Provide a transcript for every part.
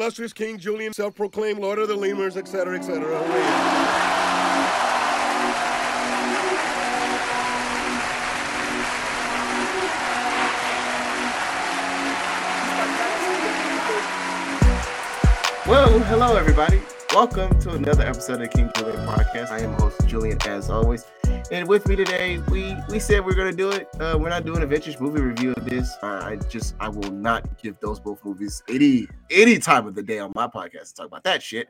illustrious King Julien, self-proclaimed Lord of the Lemurs, etc., etc. Well, hello everybody. Welcome to another episode of King Julien Podcast. I am host Julien as always. And with me today, we we said we are gonna do it. Uh, we're not doing a vintage movie review of this. Uh, I just I will not give those both movies any any time of the day on my podcast to talk about that shit.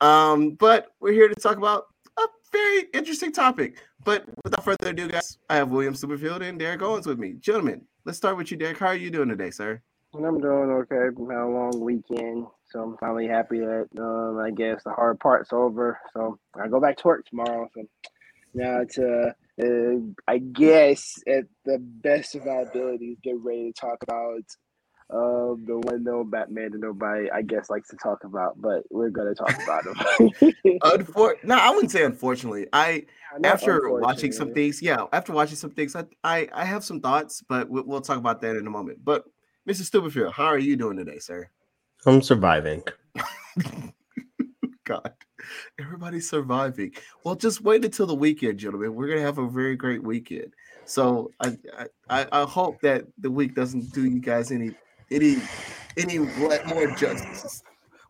Um, but we're here to talk about a very interesting topic. But without further ado, guys, I have William Superfield and Derrick Owens with me. Gentlemen, let's start with you, Derrick. How are you doing today, sir? I'm doing okay. Had a long weekend, so I'm finally happy that um, I guess the hard part's over. So I go back to work tomorrow. So now it's uh, uh, I guess at the best of our abilities, get ready to talk about um, the one no Batman that nobody I guess likes to talk about, but we're gonna talk about him. Unfor- no, I wouldn't say unfortunately. I Not after watching some things, yeah, after watching some things, I I, I have some thoughts, but we'll, we'll talk about that in a moment. But Mr. Stuberfield, how are you doing today, sir? I'm surviving. God, everybody's surviving. Well, just wait until the weekend, gentlemen. We're gonna have a very great weekend. So I I, I I hope that the week doesn't do you guys any any any more justice,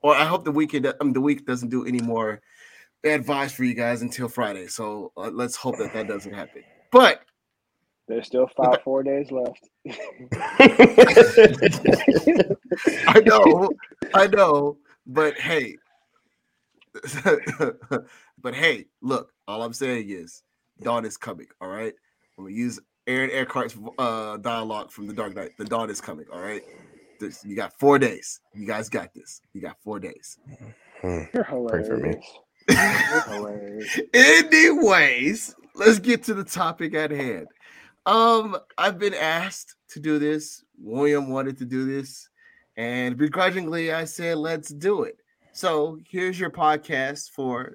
or I hope the weekend I mean, the week doesn't do any more advice for you guys until Friday. So uh, let's hope that that doesn't happen. But There's still five four days left. I know, I know, but hey, but hey, look, all I'm saying is dawn is coming. All right, I'm gonna use Aaron Eckhart's uh, dialogue from The Dark Knight. The dawn is coming. All right, this, you got four days. You guys got this. You got four days. Hmm. You're Pray for me. You're hilarious. Anyways, let's get to the topic at hand. Um, I've been asked to do this. William wanted to do this, and begrudgingly, I said, "Let's do it." So here's your podcast for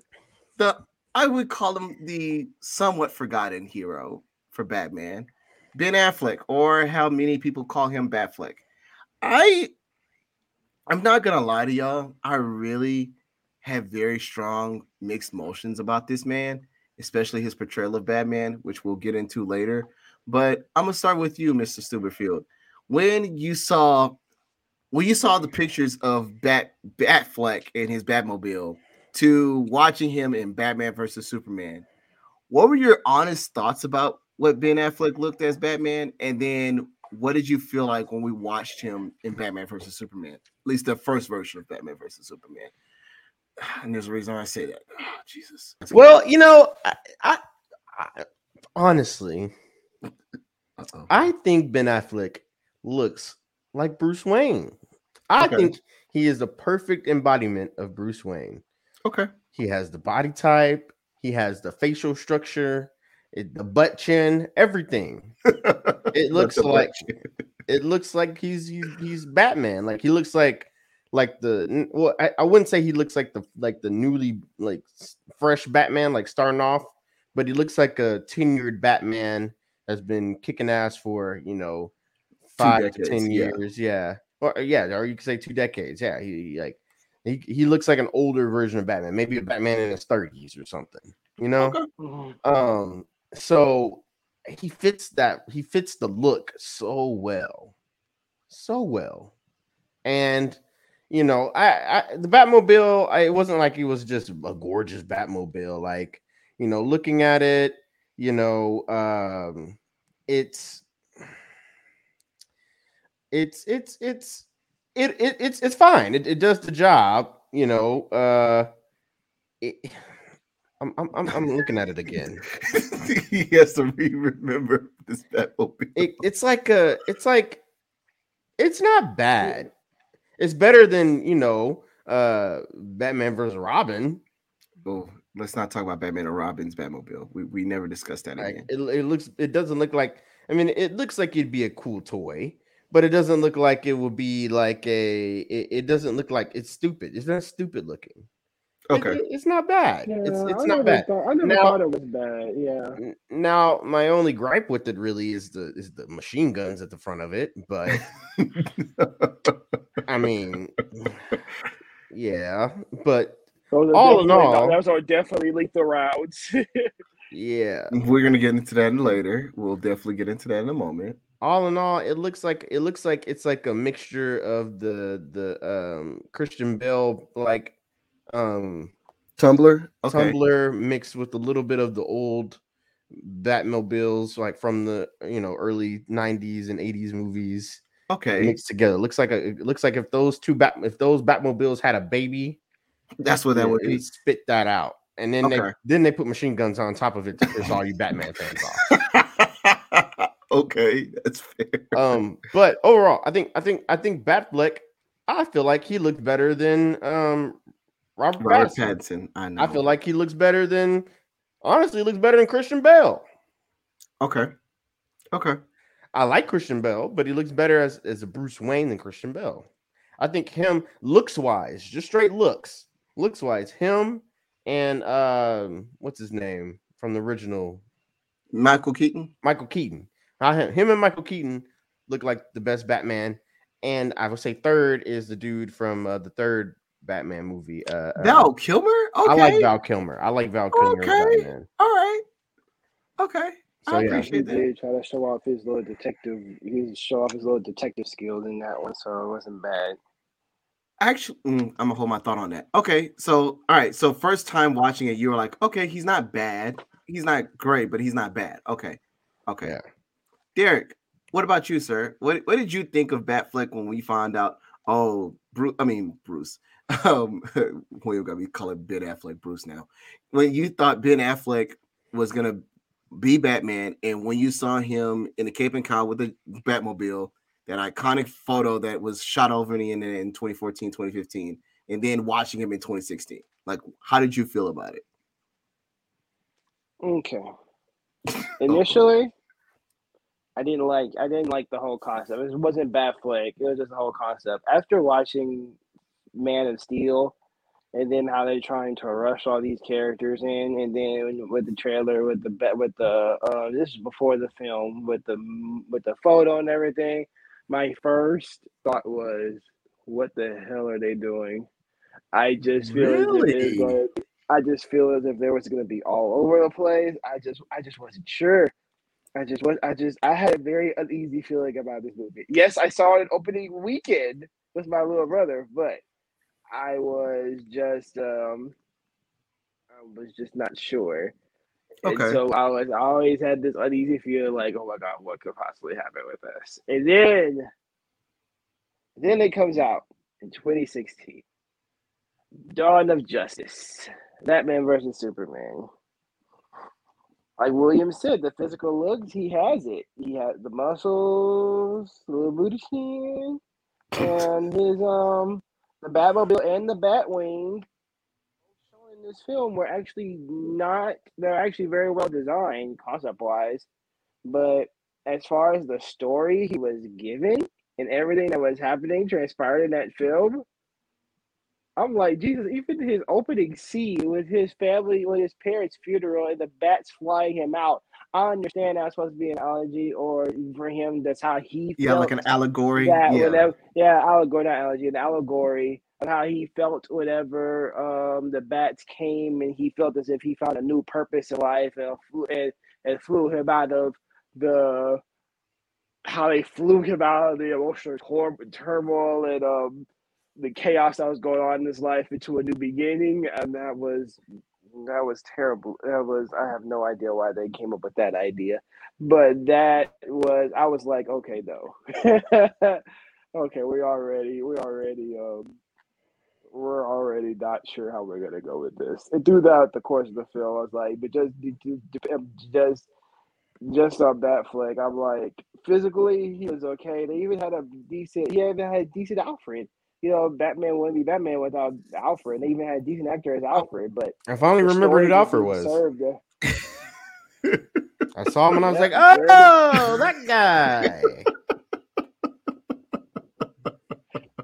the I would call him the somewhat forgotten hero for Batman, Ben Affleck, or how many people call him Batfleck. I I'm not gonna lie to y'all. I really have very strong mixed emotions about this man, especially his portrayal of Batman, which we'll get into later. But I'm gonna start with you, Mr. Stuberfield. When you saw when you saw the pictures of Bat Batfleck and his Batmobile to watching him in Batman versus Superman, what were your honest thoughts about what Ben Affleck looked as Batman? And then what did you feel like when we watched him in Batman versus Superman? At least the first version of Batman versus Superman. And there's a reason I say that. Oh, Jesus. well, you know, I, I, I honestly, Uh-oh. I think Ben Affleck looks like Bruce Wayne. I Okay. think he is the perfect embodiment of Bruce Wayne. okay. He has the body type, he has the facial structure, it, the butt chin, everything. It looks like it looks like he's he's, he's Batman. Like he looks like like the well, I, I wouldn't say he looks like the like the newly like fresh Batman, like starting off, but he looks like a tenured Batman has been kicking ass for you know five to ten yeah. years, yeah, or yeah, or you could say two decades, yeah. He, he, like he, he looks like an older version of Batman, maybe a Batman in his thirties or something, you know. Okay. Mhm. Um, so he fits that he fits the look so well, so well, and you know, I, I the Batmobile, I, it wasn't like it was just a gorgeous Batmobile. Like you know, looking at it, you know, um, it's it's it's it's it, it it's it's fine. It, it does the job, you know. Uh, it, I'm, I'm I'm I'm looking at it again. he has to re-remember this Batmobile. it, it's like a it's like it's not bad it's better than you know uh batman versus robin Oh, let's not talk about Batman and Robin's Batmobile. We, we never discussed that like again. it, it looks it doesn't look like i mean it looks like it'd be a cool toy but it doesn't look like it would be like a it, it doesn't look like it's stupid it's not stupid looking Okay. it- it's not bad Yeah, it's it's I not bad Thought, I never Now- thought it was bad. Yeah. Now my only gripe with it really is the is the machine guns at the front of it but I mean, yeah, but Those All in definitely- all- those are definitely lethal rounds. yeah, We're gonna get into that later. We'll definitely get into that in a moment. All in all, it looks like it looks like it's like a mixture of the the um Christian Bale like um Tumbler. Okay. Tumbler mixed with a little bit of the old Batmobiles, like from the you know early '90s and '80s movies Okay. mixed together. Looks like a, it looks like if those two Bat if those Batmobiles had a baby, That's what that would be. spit that out, and then they then they put machine guns on top of it to piss all you Batman fans off. okay, that's fair. Um, but overall, I think I think I think Batfleck, I feel like he looked better than um Robert, Robert Pattinson. Pattinson. I know. I feel like he looks better than honestly looks better than Christian Bale. Okay. Okay. I like Christian Bell, but he looks better as, as a Bruce Wayne than Christian Bell. I think him looks wise, just straight looks, looks wise. Him and um, what's his name from the original Michael Keaton. Michael Keaton. I, him and Michael Keaton look like the best Batman. And I would say third is the dude from uh, the third Batman movie. Uh, uh, Val Kilmer. Okay. I like Val Kilmer. I like Val Kilmer Okay. All right. Okay. So I yeah, he appreciate that. did try to show off his little detective. He did show off his little detective skills in that one, so it wasn't bad. Actually, mm, I'm gonna hold my thought on that. Okay, so all right, so first time watching it, you were like, okay, he's not bad, he's not great, but he's not bad. Okay, okay. Yeah. Derrick, what about you, sir? What what did you think of Batfleck when we found out? Oh, Bruce. I mean Bruce. Um, we got me calling Ben Affleck Bruce now. When you thought Ben Affleck was gonna be Batman, and when you saw him in the Cape and Cowl with the Batmobile, that iconic photo that was shot over the internet in 2014, 2015, and then watching him in 2016. Like, how did you feel about it? Okay. Initially, I didn't like I didn't like the whole concept. It wasn't Batfleck. It was just the whole concept. After watching Man of Steel, and then how they're trying to rush all these characters in, and then with the trailer, with the bet, with the uh, this is before the film, with the with the photo and everything. My first thought was, "What the hell are they doing?" I just feel as if Really? it's I just feel as if there was going to be all over the place. I just, I just wasn't sure. I just was, I just, I had a very uneasy feeling about this movie. Yes, I saw it opening weekend with my little brother, but I was just, um, I was just not sure. And Okay. so I was, I always had this uneasy feeling, like, oh my god, what could possibly happen with us? And then, then it comes out in 2016. Dawn of Justice. Batman versus Superman. Like William said, the physical looks, he has it. He has the muscles, the little booty chin, and his um the Batmobile and the Batwing in this film were actually not they're actually very well designed concept wise. But as far as the story he was given and everything that was happening transpired in that film, I'm like, Jesus, even his opening scene with his family, with his parents' funeral, and the bats flying him out. I understand that's supposed to be an analogy, or for him, that's how he Yeah, like an allegory. that yeah. whenever, yeah, allegory, not allergy, an allegory of how he felt whenever um the bats came, and he felt as if he found a new purpose in life, and flew, and, and flew him out of the how they flew him out of the emotional tor- turmoil and um the chaos that was going on in his life into a new beginning, and that was that was terrible. That was I have no idea why they came up with that idea, but that was I was like, okay, no, okay, we already we already um we're already not sure how we're gonna go with this. And throughout the course of the film, I was like, but just just just on that flick, I'm like, physically he was okay. They even had a decent, he even had a decent Alfred. You know, Batman wouldn't be Batman without Alfred. They even had a decent actor as oh, Alfred, but I finally remembered who Alfred was. I saw him and I was like, oh, that guy.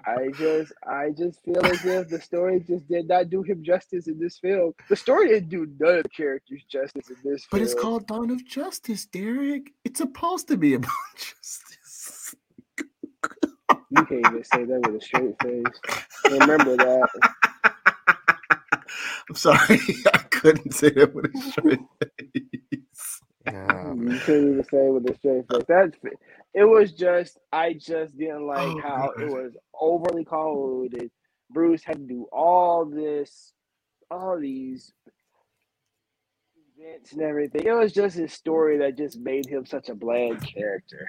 I just, I just feel as if the story just did not do him justice in this film. The story didn't do none of the characters justice in this But film. it's called Dawn of Justice, Derrick. It's supposed to be about justice. You can't even say that with a straight face. Remember that. I'm sorry, I couldn't say that with a straight face. Nah, You can't even say it with a straight face. That's it was just I just didn't like Oh, how God. it was overly convoluted. Bruce had to do all this, all these events and everything. It was just his story that just made him such a bland character.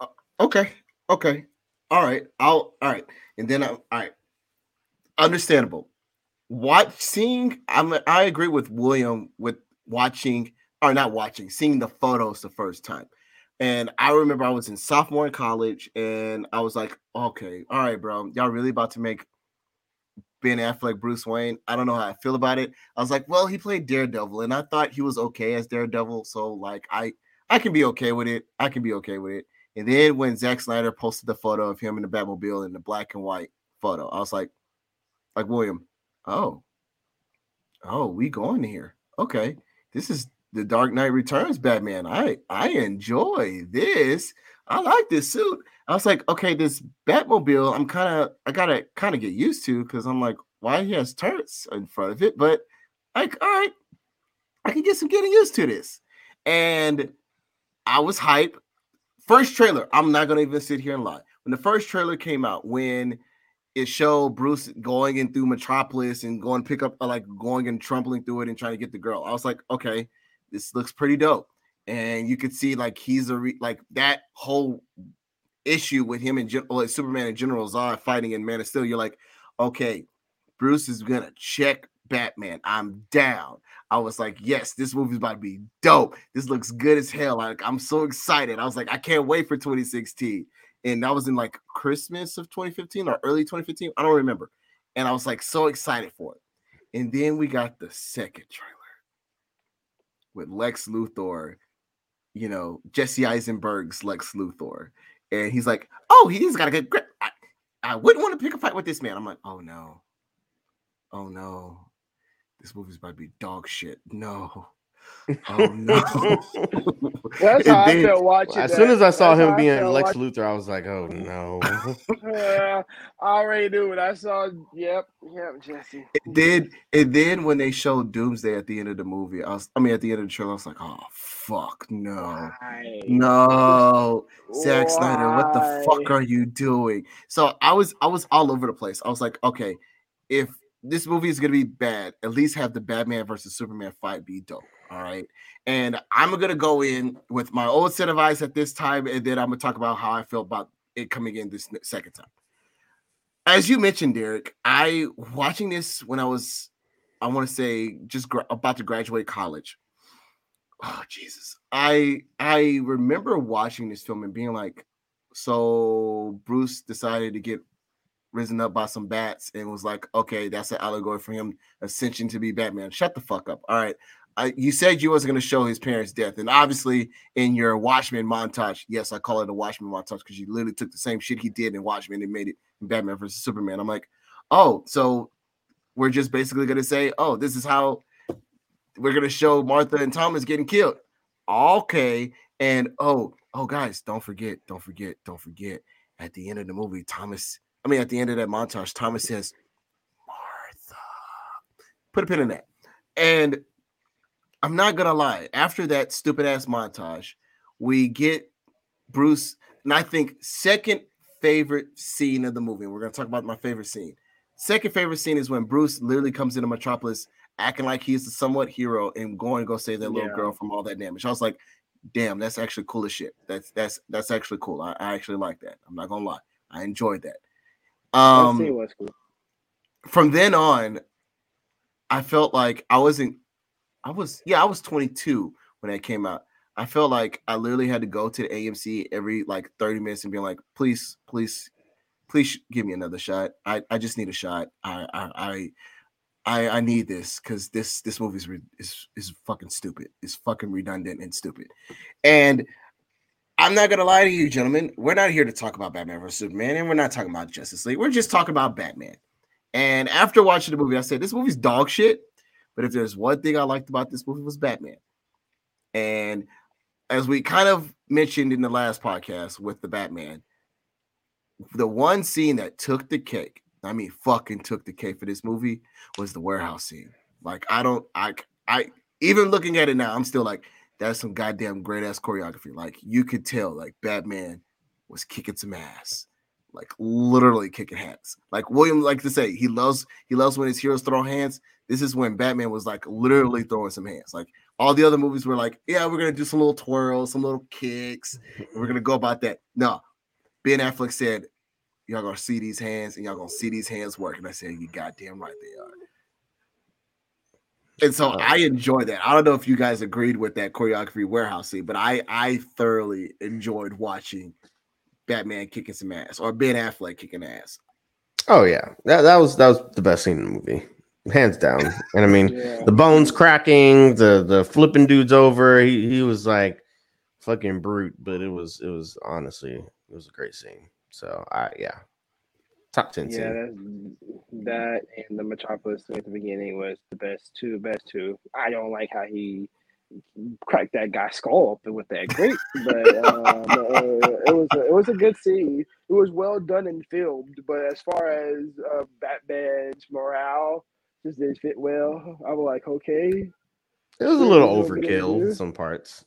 Uh, okay, okay, all right. I'll all right, and then I all right. Understandable. Watch seeing. I'm. I agree with William with watching or not watching, seeing the photos the first time. And I remember I was in sophomore in college, and I was like, okay, all right, bro, y'all really about to make Ben Affleck Bruce Wayne? I don't know how I feel about it. I was like, well, he played Daredevil, and I thought he was okay as Daredevil, so like, I I can be okay with it. I can be okay with it. And then when Zack Snyder posted the photo of him in the Batmobile in the black and white photo, I was like, like William, oh, oh, we going here. Okay. This is the Dark Knight Returns Batman. I I enjoy this. I like this suit. I was like, okay, this Batmobile, I'm kind of I gotta kind of get used to because I'm like, why he has turrets in front of it? But like, all right, I can get some getting used to this. And I was hype. First trailer, I'm not gonna even sit here and lie. When the first trailer came out, when it showed Bruce going in through Metropolis and going pick up uh, like going and trampling through it and trying to get the girl. I was like, okay, this looks pretty dope. And you could see like he's a re- like that whole issue with him and like Superman and General Zod fighting in Man of Steel. You're like, okay, Bruce is gonna check Batman. I'm down. I was like, yes, this movie's about to be dope. This looks good as hell. Like I'm so excited. I was like, I can't wait for 2016 and that was in like Christmas of 2015 or early 2015. I don't remember. And I was like so excited for it. And then we got the second trailer with Lex Luthor, you know, Jesse Eisenberg's Lex Luthor. And he's like, oh, he's got a good grip. I, I wouldn't want to pick a fight with this man. I'm like, oh no. Oh no. This movie's about to be dog shit. No. Oh no. That's And how I felt watching. as soon as I saw That's him being Lex watching- Luthor, I was like, oh no. Yeah, I already knew it. I saw. Yep, yep, Jesse. It did and then when they showed Doomsday at the end of the movie, I was I mean at the end of the trailer, I was like, oh fuck no. Why? No, Zack Snyder, what the fuck are you doing? So I was I was all over the place. I was like, okay, if this movie is gonna be bad, at least have the Batman versus Superman fight be dope. All right. And I'm gonna go in with my old set of eyes at this time, and then I'm gonna talk about how I feel about it coming in this second time. As you mentioned, Derrick, I watching this when I was, I want to say, just gra- about to graduate college. Oh Jesus! I I remember watching this film and being like, so Bruce decided to get risen up by some bats and was like, okay, that's an allegory for him ascension to be Batman. Shut the fuck up. All right. I, you said you wasn't going to show his parents' death, and obviously in your Watchmen montage, yes, I call it a Watchmen montage because you literally took the same shit he did in Watchmen and made it in Batman versus Superman. I'm like, oh, so we're just basically going to say, oh, this is how we're going to show Martha and Thomas getting killed. Okay, and oh, oh, guys, don't forget, don't forget, don't forget. At the end of the movie, Thomas, I mean, at the end of that montage, Thomas says, Martha. Put a pin in that. And I'm not gonna lie, after that stupid ass montage, we get Bruce, and I think second favorite scene of the movie. We're gonna talk about my favorite scene. Second favorite scene is when Bruce literally comes into Metropolis acting like he's the somewhat hero and going to go save that little Yeah. girl from all that damage. I was like, damn, that's actually cool as shit. That's that's that's actually cool. I, I actually like that. I'm not gonna lie. I enjoyed that. Um scene was cool. from then on, I felt like I wasn't. I was yeah, I was 22 when that came out. I felt like I literally had to go to the AMC every like 30 minutes and be like, please, please, please give me another shot. I, I just need a shot. I I I I, I need this because this this movie is, is is fucking stupid. It's fucking redundant and stupid. And I'm not gonna lie to you, gentlemen. We're not here to talk about Batman vs Superman, and we're not talking about Justice League. We're just talking about Batman. And after watching the movie, I said this movie's dog shit. But if there's one thing I liked about this movie was Batman. And as we kind of mentioned in the last podcast with the Batman, the one scene that took the cake, I mean, fucking took the cake for this movie was the warehouse scene. Like, I don't, I, I, even looking at it now, I'm still like, that's some goddamn great ass choreography. Like, you could tell, like, Batman was kicking some ass, like, literally kicking hands. Like, William likes to say, he loves, he loves when his heroes throw hands. This is when Batman was like literally throwing some hands. Like, all the other movies were like, yeah, we're gonna do some little twirls, some little kicks, we're gonna go about that. No, Ben Affleck said, Y'all gonna see these hands and y'all gonna see these hands work. And I said, You goddamn right they are. And so oh, I enjoy that. I don't know if you guys agreed with that choreography warehouse scene, but I I thoroughly enjoyed watching Batman kicking some ass or Ben Affleck kicking ass. Oh yeah, that that was that was the best scene in the movie, hands down. And I mean, Yeah. the bones cracking, the the flipping dudes over. He he was like fucking brute, but it was it was honestly it was a great scene. So I yeah, top ten Yeah, that, that and the Metropolis at the beginning was the best two, best two. I don't like how he cracked that guy's skull open with that grape, but um, uh, it was a, it was a good scene. It was well done and filmed, but as far as uh, Batman's morale, just didn't fit well. I was like, okay, It was a little a little bit of overkill in some parts.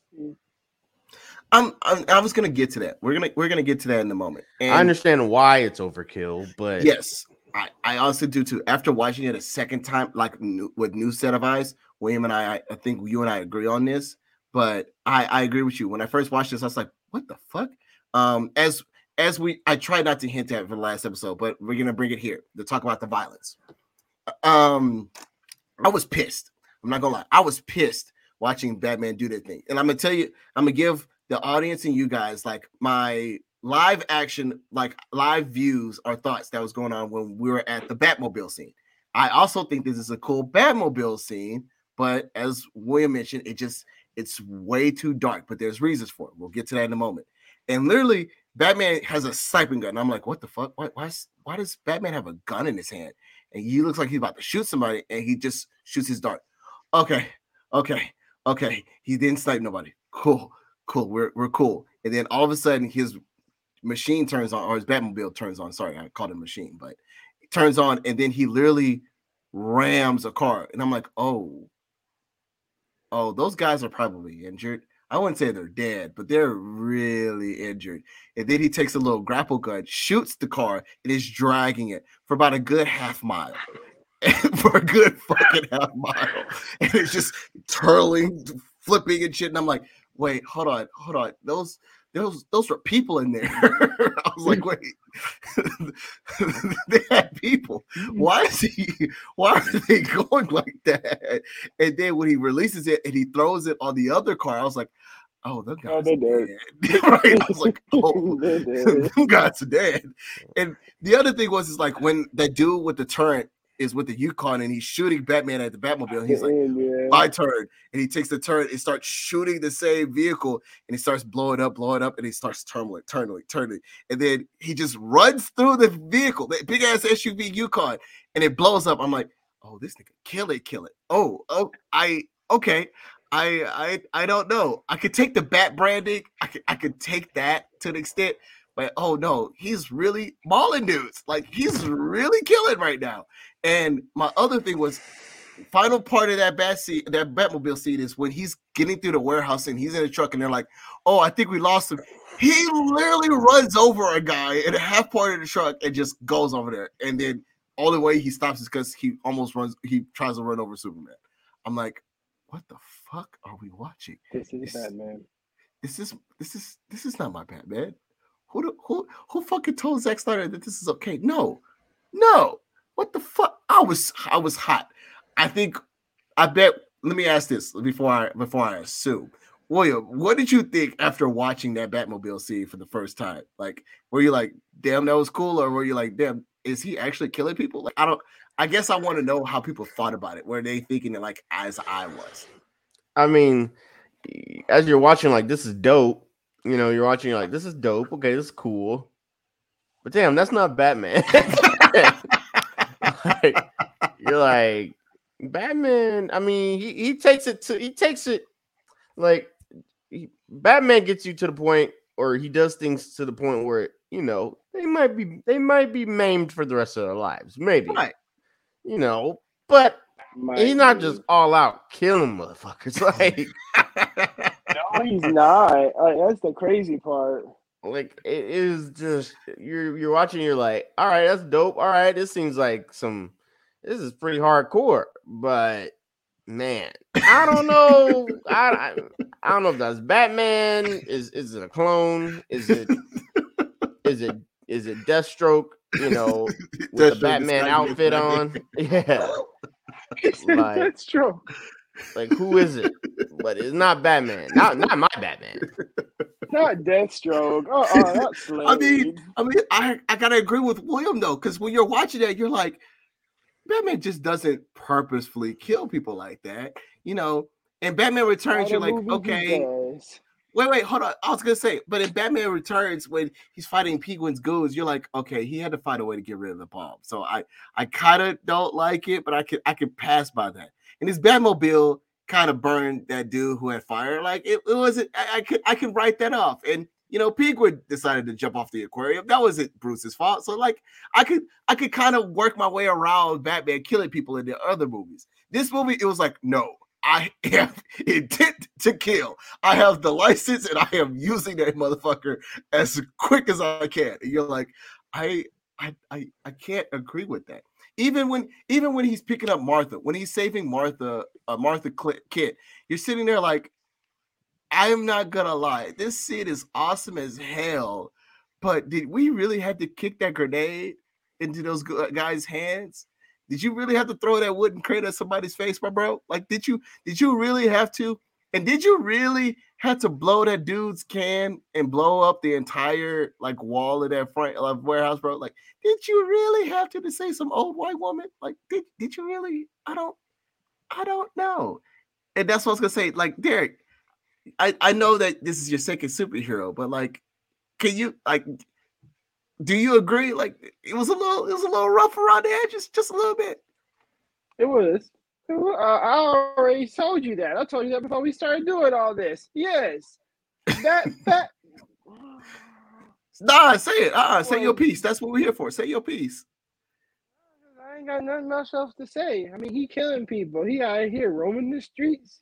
I'm, I'm I was gonna get to that. We're gonna we're gonna get to that in a moment. And I understand why it's overkill, but Yes, I, I also do too. After watching it a second time, like new, with new set of eyes, William and I, I, think you and I agree on this. But I, I agree with you. When I first watched this, I was like, "What the fuck?" Um, as as we, I tried not to hint at for the last episode, but we're gonna bring it here to talk about the violence. Um, I was pissed. I'm not gonna lie, I was pissed watching Batman do that thing, and I'm gonna tell you, I'm gonna give the audience and you guys like my live action, like live views or thoughts that was going on when we were at the Batmobile scene. I also think this is a cool Batmobile scene, but as William mentioned, it just it's way too dark. But there's reasons for it. We'll get to that in a moment. And literally, Batman has a sniping gun. I'm like, what the fuck? Why, why, why does Batman have a gun in his hand? And he looks like he's about to shoot somebody, and he just shoots his dart. Okay, okay, okay. He didn't snipe nobody. Cool, cool. We're we're cool. And then all of a sudden, his machine turns on, or his Batmobile turns on. Sorry, I called it machine, but it turns on, and then he literally rams a car. And I'm like, oh, oh, those guys are probably injured. I wouldn't say they're dead, but they're really injured. And then he takes a little grapple gun, shoots the car, and is dragging it for about a good half mile. for a good fucking half mile. And it's just twirling, flipping and shit. And I'm like, wait, hold on, hold on. Those those those were people in there. I was like, wait, they had people. Why is he? Why are they going like that? And then when he releases it and he throws it on the other car, I was like, oh, the Oh, guys they're dead. dead. right? I was like, oh, dead. guys are dead. And the other thing was is like when that dude with the turret is with the Yukon and he's shooting Batman at the Batmobile. He's like, yeah. my turn. And he takes the turn and starts shooting the same vehicle and he starts blowing up, blowing up, and he starts turning, turning, turning. And then he just runs through the vehicle, that big ass SUV Yukon, and it blows up. I'm like, oh, this nigga kill it, kill it. Oh, oh, I okay. I I I don't know. I could take the bat branding. I could I could take that to an extent, oh no, he's really mauling dudes. Like he's really killing right now. And my other thing was final part of that bat seat, that Batmobile scene is when he's getting through the warehouse and he's in the truck and they're like, "Oh, I think we lost him." He literally runs over a guy in a half part of the truck and just goes over there. And then all the way he stops is because he almost runs. He tries to run over Superman. I'm like, what the fuck are we watching? This is Batman. This is this is this is not my Batman. Who who who fucking told Zack Snyder that this is okay? No, no. What the fuck? I was I was hot. I think I bet. Let me ask this before I before I assume. William, what did you think after watching that Batmobile scene for the first time? Like, were you like, "Damn, that was cool," or were you like, "Damn, is he actually killing people?" Like, I don't. I guess I want to know how people thought about it. Were they thinking it like as I was? I mean, as you're watching, like this is dope. You know, you're watching, you're like this is dope. Okay, this is cool. But damn, that's not Batman. Like, you're like Batman. I mean, he, he takes it to he takes it like he, Batman gets you to the point, or he does things to the point where you know, they might be they might be maimed for the rest of their lives, maybe. Right. You know, but Might he's not be. just all out killing motherfuckers. Like, he's not. Like, that's the crazy part. like it is just you're you're watching. You're like, all right, that's dope. All right, this seems like some. This is pretty hardcore, but man, I don't know. I, I I don't know if that's Batman. Is is it a clone? Is it is it is it Deathstroke? You know, with the Deathstroke Batman outfit on. Yeah, Like- that's true. Like who is it? But it's not Batman. Not not my Batman. Not Deathstroke. Uh uh not Slade. I mean, I mean, I I gotta agree with William though, because when you're watching that, you're like, Batman just doesn't purposefully kill people like that, you know. And Batman Returns, you're like, okay, wait, wait, hold on. I was gonna say, but in Batman Returns, when he's fighting Penguin's goons, you're like, okay, he had to find a way to get rid of the bomb. So I, I kind of don't like it, but I could, I could pass by that. And his Batmobile kind of burned that dude who had fire. Like it, it wasn't. I, I could, I can write that off. And you know, Penguin decided to jump off the aquarium. That wasn't Bruce's fault. So like, I could, I could kind of work my way around Batman killing people in the other movies. This movie, it was like, no. I have intent to kill. I have the license and I am using that motherfucker as quick as I can. And you're like, I I I, I can't agree with that. Even when even when he's picking up Martha, when he's saving Martha, uh, Martha Kent, you're sitting there like, I'm not gonna lie, this scene is awesome as hell. But did we really have to kick that grenade into those guys' hands? Did you really have to throw that wooden crate at somebody's face, my bro? Like, did you did you really have to? And did you really have to blow that dude's can and blow up the entire like wall of that front of warehouse, bro? Like, did you really have to to say some old white woman? Like, did did you really? I don't, I don't know. And that's what I was gonna say. Like, Derrick, I I know that this is your second superhero, but like, can you like? Do you agree? Like, it was a little, it was a little rough around the edges, just a little bit. It was. Uh, I already told you that. I told you that before we started doing all this. Yes. That that Nah, say it. Uh, say your piece. That's what we're here for. Say your piece. I ain't got nothing else else to say. I mean, he killing people. He out here roaming the streets.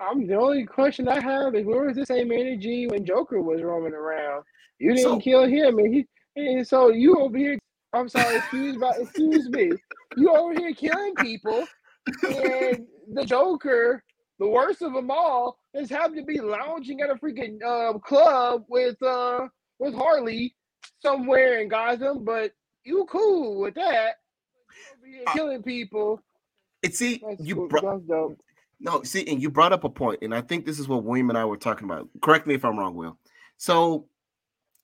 I'm the only question I have is where was the same energy when Joker was roaming around? You didn't So- kill him, and he and so you over here. I'm sorry, excuse me, excuse me. You over here killing people, and the Joker, the worst of them all, is having to be lounging at a freaking uh, club with uh with Harley somewhere in Gotham. But you cool with that? Uh, killing people. And see, That's, you brought no, see, and you brought up a point, and I think this is what William and I were talking about. Correct me if I'm wrong, Will. So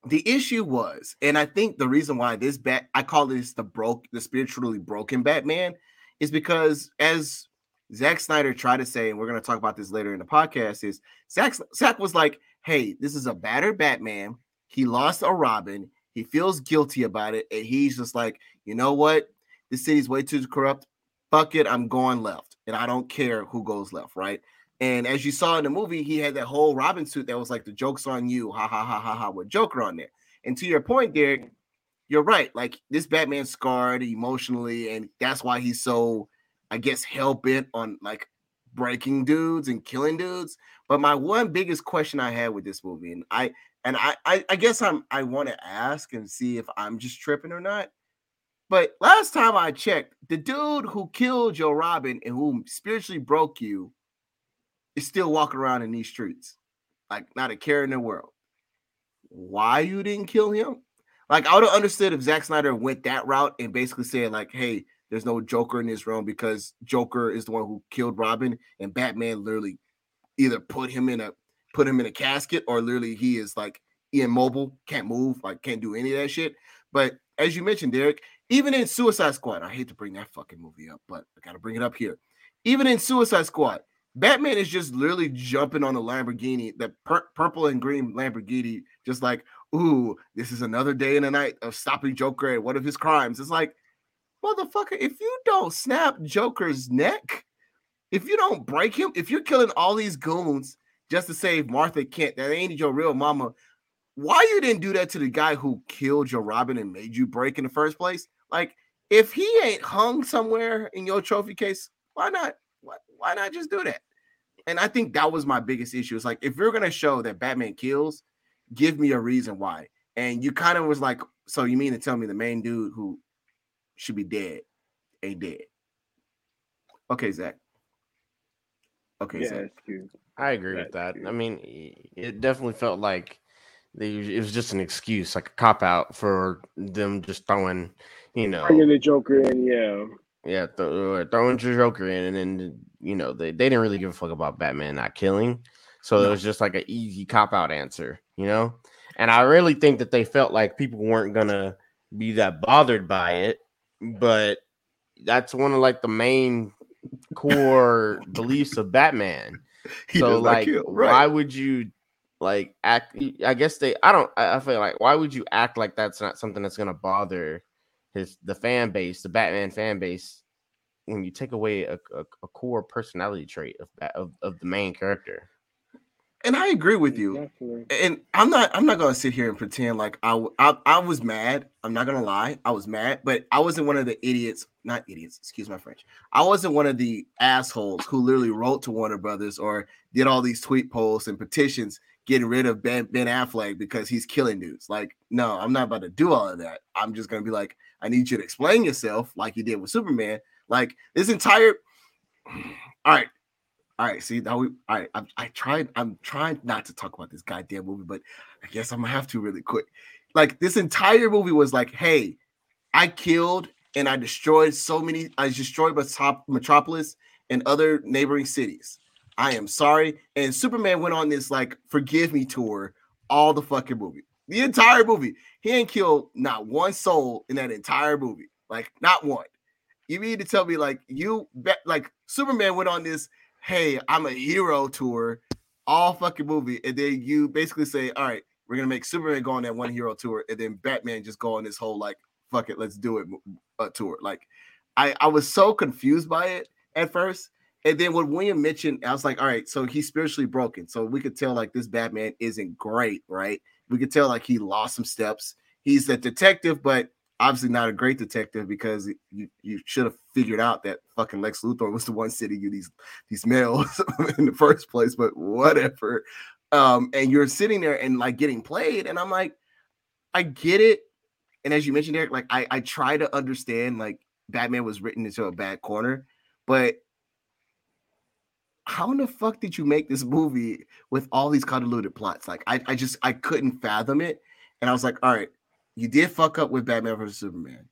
the issue was, and I think the reason why this bat I call this the broke, the spiritually broken Batman, is because as Zack Snyder tried to say, and we're gonna talk about this later in the podcast, is Zack Zack was like, hey, this is a battered Batman. He lost a Robin. He feels guilty about it, and he's just like, you know what? This city's way too corrupt. Fuck it, I'm going left, and I don't care who goes left, right? And as you saw in the movie, he had that whole Robin suit that was like the jokes on you, ha ha ha ha ha, with Joker on there. And to your point, Derek, you're right. Like this Batman's scarred emotionally, and that's why he's so, I guess, hell bent on like breaking dudes and killing dudes. But my one biggest question I had with this movie, and I and I I, I guess I'm I want to ask and see if I'm just tripping or not. But last time I checked, the dude who killed Joe Robin and who spiritually broke you is still walking around in these streets, like not a care in the world. Why you didn't kill him? Like I would have understood if Zack Snyder went that route and basically said like, "Hey, there's no Joker in this realm because Joker is the one who killed Robin, and Batman literally either put him in a put him in a casket or literally he is like immobile, can't move, like can't do any of that shit." But as you mentioned, Derrick, even in Suicide Squad, I hate to bring that fucking movie up, but I gotta bring it up here. Even in Suicide Squad, Batman is just literally jumping on the Lamborghini, that pur- purple and green Lamborghini, just like, ooh, this is another day and a night of stopping Joker and one of his crimes. It's like, motherfucker, if you don't snap Joker's neck, if you don't break him, if you're killing all these goons just to save Martha Kent, that ain't your real mama. why you didn't do that to the guy who killed your Robin and made you break in the first place? Like, if he ain't hung somewhere in your trophy case, why not? Why, why not just do that? And I think that was my biggest issue. It's like if you're gonna show that Batman kills, give me a reason why. And you kind of was like, so you mean to tell me the main dude who should be dead ain't dead? Okay, Zach. Okay, Yeah, Zach. I agree with that. True. I mean, it definitely felt like they, it was just an excuse, like a cop out for them just throwing, you know, Bringing the Joker in, yeah. yeah, th- uh, throwing Joker in, and then you know they, they didn't really give a fuck about Batman not killing, so it was just like an easy cop out answer, you know. And I really think that they felt like people weren't gonna be that bothered by it, but that's one of like the main core beliefs of Batman. He so like, kill, why would you like act? I guess they. I don't. I feel like why would you act like that's not something that's gonna bother his the fan base, the Batman fan base, when you take away a, a, a core personality trait of, of of the main character. And I agree with you. Definitely. and I'm not I'm not gonna sit here and pretend like I. I was mad. I'm not gonna lie, I was mad, but I wasn't one of the idiots, not idiots, excuse my French. I wasn't one of the assholes who literally wrote to Warner Brothers or did all these tweet posts and petitions getting rid of Ben Ben Affleck because he's killing dudes. Like, no, I'm not about to do all of that. I'm just gonna be like, I need you to explain yourself like you did with Superman. Like this entire all right. All right, see now we all right. I, I tried. I'm trying not to talk about this goddamn movie, but I guess I'm gonna have to really quick. Like this entire movie was like, hey, I killed and I destroyed so many. I destroyed Metropolis and other neighboring cities. I am sorry. And Superman went on this like forgive me tour all the fucking movie, the entire movie. He ain't killed not one soul in that entire movie, like not one. You mean to tell me like you like Superman went on this hey, I'm a hero tour all fucking movie, and then you basically say, all right, we're gonna make Superman go on that one hero tour, and then Batman just go on this whole like fuck it, let's do it uh, tour. Like, I I was so confused by it at first, and then when William mentioned, I was like, all right, so he's spiritually broken, so we could tell like this Batman isn't great, right? We could tell like he lost some steps. He's a detective, but obviously not a great detective because you you should have figured out that fucking Lex Luthor was the one sending you these these mails in the first place, but whatever. Um, and you're sitting there and like getting played, and I'm like, I get it. And as you mentioned, Eric, like I I try to understand like Batman was written into a bad corner, but how in the fuck did you make this movie with all these convoluted plots? Like I, I just I couldn't fathom it. And I was like, all right, you did fuck up with Batman versus Superman.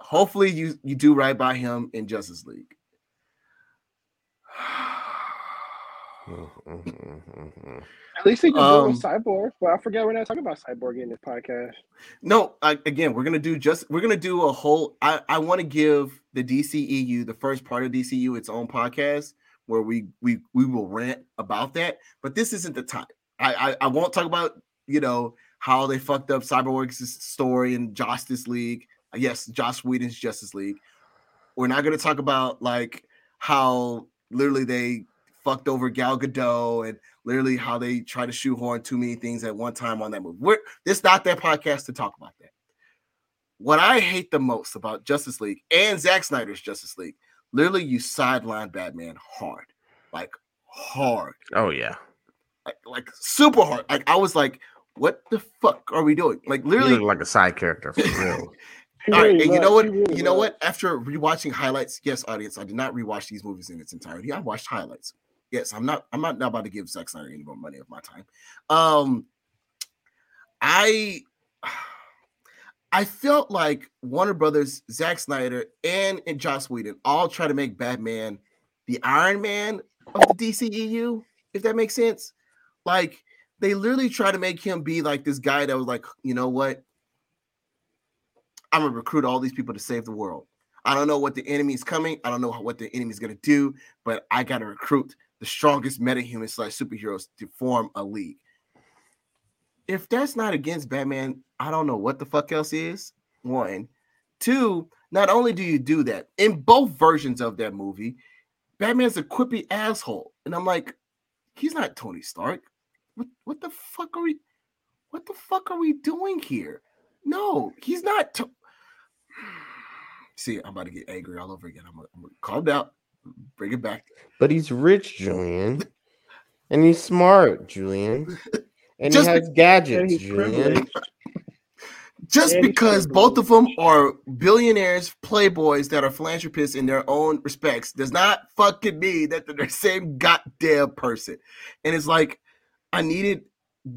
Hopefully you you do right by him in Justice League. At least they can do Um, with Cyborg. But I forget we're not talking about Cyborg in this podcast. No, I, again, we're gonna do just we're gonna do a whole. I I want to give the DCEU, the first part of DCU, its own podcast where we we we will rant about that. But this isn't the time. I I, I won't talk about you know how they fucked up Cyborg's story in Justice League. Uh, yes, Joss Whedon's Justice League. We're not gonna talk about like how literally they fucked over Gal Gadot and literally how they try to shoehorn too many things at one time on that movie. We're this not that podcast to talk about that. What I hate the most about Justice League and Zack Snyder's Justice League, literally you sideline Batman hard, like hard, Oh yeah, like, like super hard. Like I was like, what the fuck are we doing? Like literally, look like a side character for real. All right, and you know what? You know what? After rewatching highlights, yes, audience, I did not rewatch these movies in its entirety. I watched highlights. Yes, I'm not. I'm not, not about to give Zack Snyder any more money of my time. Um, I, I felt like Warner Brothers, Zack Snyder, and and Joss Whedon all try to make Batman the Iron Man of the DCEU. If that makes sense, like they literally try to make him be like this guy that was like, you know what? I'm gonna recruit all these people to save the world. I don't know what the enemy's coming. I don't know what the enemy's gonna do, but I gotta recruit the strongest metahuman slash superheroes to form a league. If that's not against Batman, I don't know what the fuck else is. One, two. Not only do you do that in both versions of that movie, Batman's a quippy asshole, and I'm like, he's not Tony Stark. What, what the fuck are we what the fuck are we doing here? No, he's not. T- See, I'm about to get angry all over again. I'm gonna, I'm gonna calm down, bring it back. But he's rich, Julien. And he's smart, Julien. And Just he has And gadgets, Julien. Just And because both of them are billionaires, playboys that are philanthropists in their own respects, does not fucking mean that they're the same goddamn person. And it's like, I needed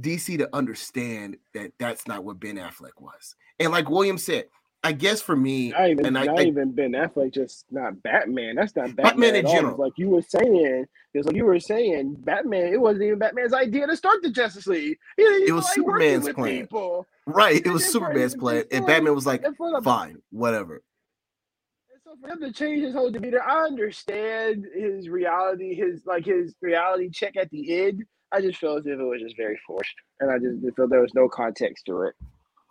DC to understand that that's not what Ben Affleck was. And like William said, I guess for me, Not even, and I, not I- even Ben Affleck, just not Batman. That's not Batman, Batman in general. Like you were saying, it's like you were saying, Batman. It wasn't even Batman's idea to start the Justice League. He It was like Superman's plan. People. right, it And was Superman's plan, and Batman was like, fine, whatever. So for him to change his whole demeanor, I understand his reality, his like his reality check at the end. I just felt as if it was just very forced, and I just felt there was no context to it.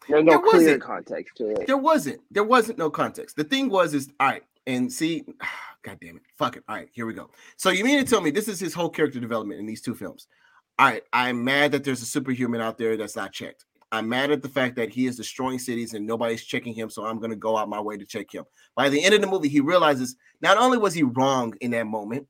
There's no There clear wasn't. context to it. There wasn't. There wasn't no context. The thing was, is all right. And see, god damn it, fuck it. All right, here we go. So you mean to tell me this is his whole character development in these two films? All right, I'm mad that there's a superhuman out there that's not checked. I'm mad at the fact that he is destroying cities and nobody's checking him, so I'm gonna go out my way to check him. By the end of the movie, he realizes not only was he wrong in that moment,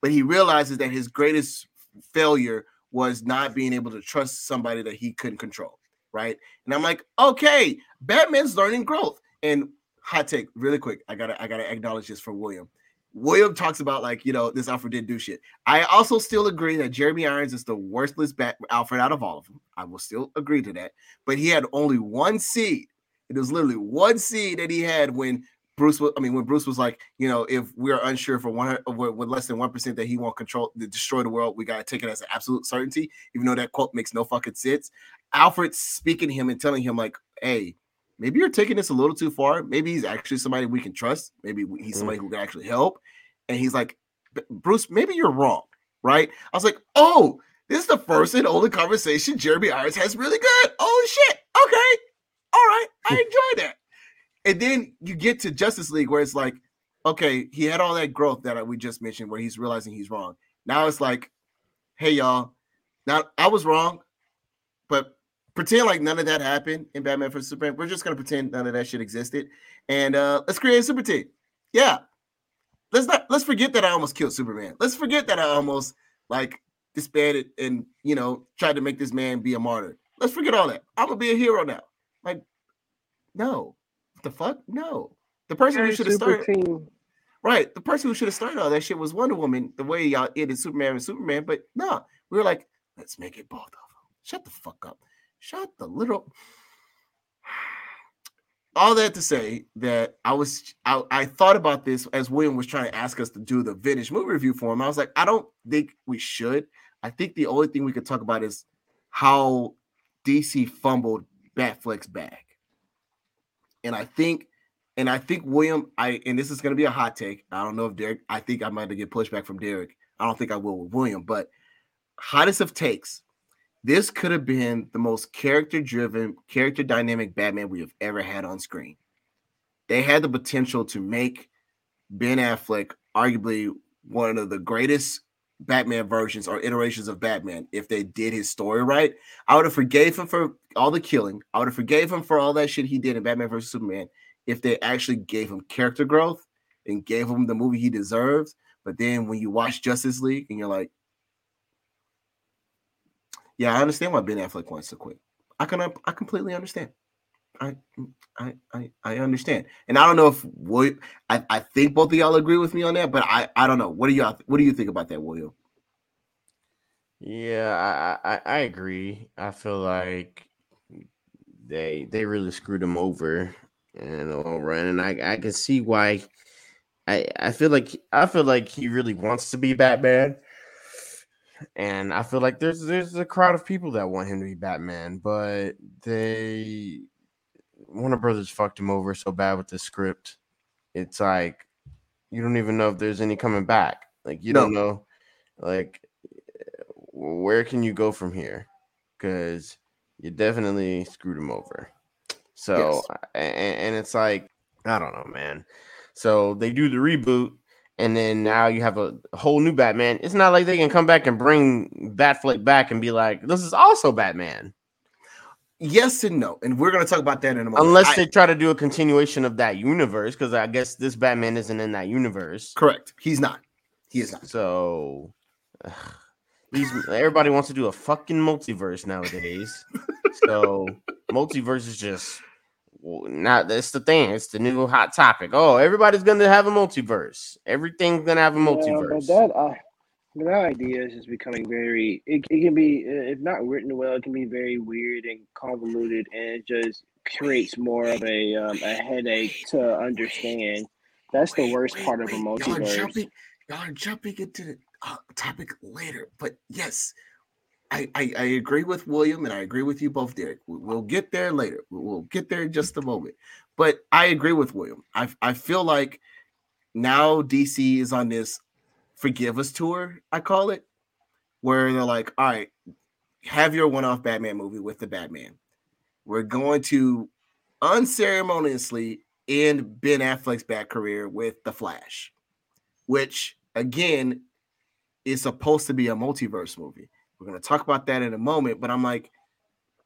but he realizes that his greatest failure was not being able to trust somebody that he couldn't control. Right. And I'm like, okay, Batman's learning growth. And hot take, really quick. I gotta, I gotta acknowledge this for William. William talks about like, you know, this Alfred didn't do shit. I also still agree that Jeremy Irons is the worthless Bat Alfred out of all of them. I will still agree to that. But he had only one seed. It was literally one seed that he had when Bruce was, I mean, when Bruce was like, you know, if we're unsure for one uh, with with less than one percent that he won't control destroy the world, we gotta take it as an absolute certainty, even though that quote makes no fucking sense. Alfred speaking to him and telling him, like, hey, maybe you're taking this a little too far. Maybe he's actually somebody we can trust. Maybe he's mm. somebody who can actually help. And he's like, Bruce, maybe you're wrong, right? I was like, oh, this is the first and only conversation Jeremy Irons has really good. Oh shit. Okay. All right. I enjoy that. And then you get to Justice League where it's like, okay, he had all that growth that we just mentioned where he's realizing he's wrong. Now it's like, hey y'all, now I was wrong, but pretend like none of that happened in Batman vs Superman. We're just gonna pretend none of that shit existed, and uh let's create a super team. Yeah, let's not let's forget that I almost killed Superman. Let's forget that I almost like disbanded and you know tried to make this man be a martyr. Let's forget all that. I'm gonna be a hero now. Like, no, the fuck, no. The person who should have started team. Right. The person who should have started all that shit was Wonder Woman, the way y'all ended Superman and Superman. But no, we were like, let's make it both of them. Shut the fuck up. Shut the little. All that to say that I was I, I thought about this as William was trying to ask us to do the vintage movie review for him. I was like, I don't think we should. I think the only thing we could talk about is how DC fumbled Batfleck's bag. And I think and I think William, I and this is going to be a hot take. I don't know if Derek. I think I might have to get pushback from Derek. I don't think I will with William, but hottest of takes. This could have been the most character-driven, character dynamic Batman we have ever had on screen. They had the potential to make Ben Affleck arguably one of the greatest Batman versions or iterations of Batman if they did his story right. I would have forgave him for all the killing. I would have forgave him for all that shit he did in Batman versus Superman if they actually gave him character growth and gave him the movie he deserves. But then when you watch Justice League and you're like, yeah, I understand why Ben Affleck wants to quit. I can I completely understand. I I I, I understand. And I don't know if William, I, I think both of y'all agree with me on that, but I I don't know. What do y'all what do you think about that, William? Yeah, I, I I agree. I feel like they they really screwed him over in the long run, and I I can see why. I I feel like I feel like he really wants to be Batman, and I feel like there's there's a crowd of people that want him to be Batman, but they Warner Brothers fucked him over so bad with the script. It's like you don't even know if there's any coming back. Like you don't know, like where can you go from here? Because you definitely screwed him over. So, Yes. and, and it's like, I don't know, man. So they do the reboot, and then now you have a whole new Batman. It's not like they can come back and bring Batfleck back and be like, "This is also Batman." Yes and no, and we're gonna talk about that in a moment. Unless I- they try to do a continuation of that universe, because I guess this Batman isn't in that universe. correct, he's not. He is not. So ugh, these everybody wants to do a fucking multiverse nowadays. so multiverse is just well, not that's the thing. It's the new hot topic. Oh, everybody's gonna have a multiverse. Everything's gonna have a Yeah, multiverse. but that uh, that idea is just becoming very. It, it can be, uh, if not written well, it can be very weird and convoluted, and it just creates more of a um, a headache to understand. That's the worst part of a multiverse. Y'all are jumping, y'all are jumping into the uh, topic later, but yes, I, I I agree with William and I agree with you both, Derek. We- We'll get there later. We'll get there in just a moment. But I agree with William. I I feel like now DC is on this forgive us tour, I call it, where they're like, all right, have your one-off Batman movie with the Batman. We're going to unceremoniously end Ben Affleck's Bat career with the Flash, which again is supposed to be a multiverse movie. We're gonna talk about that in a moment, but I'm like,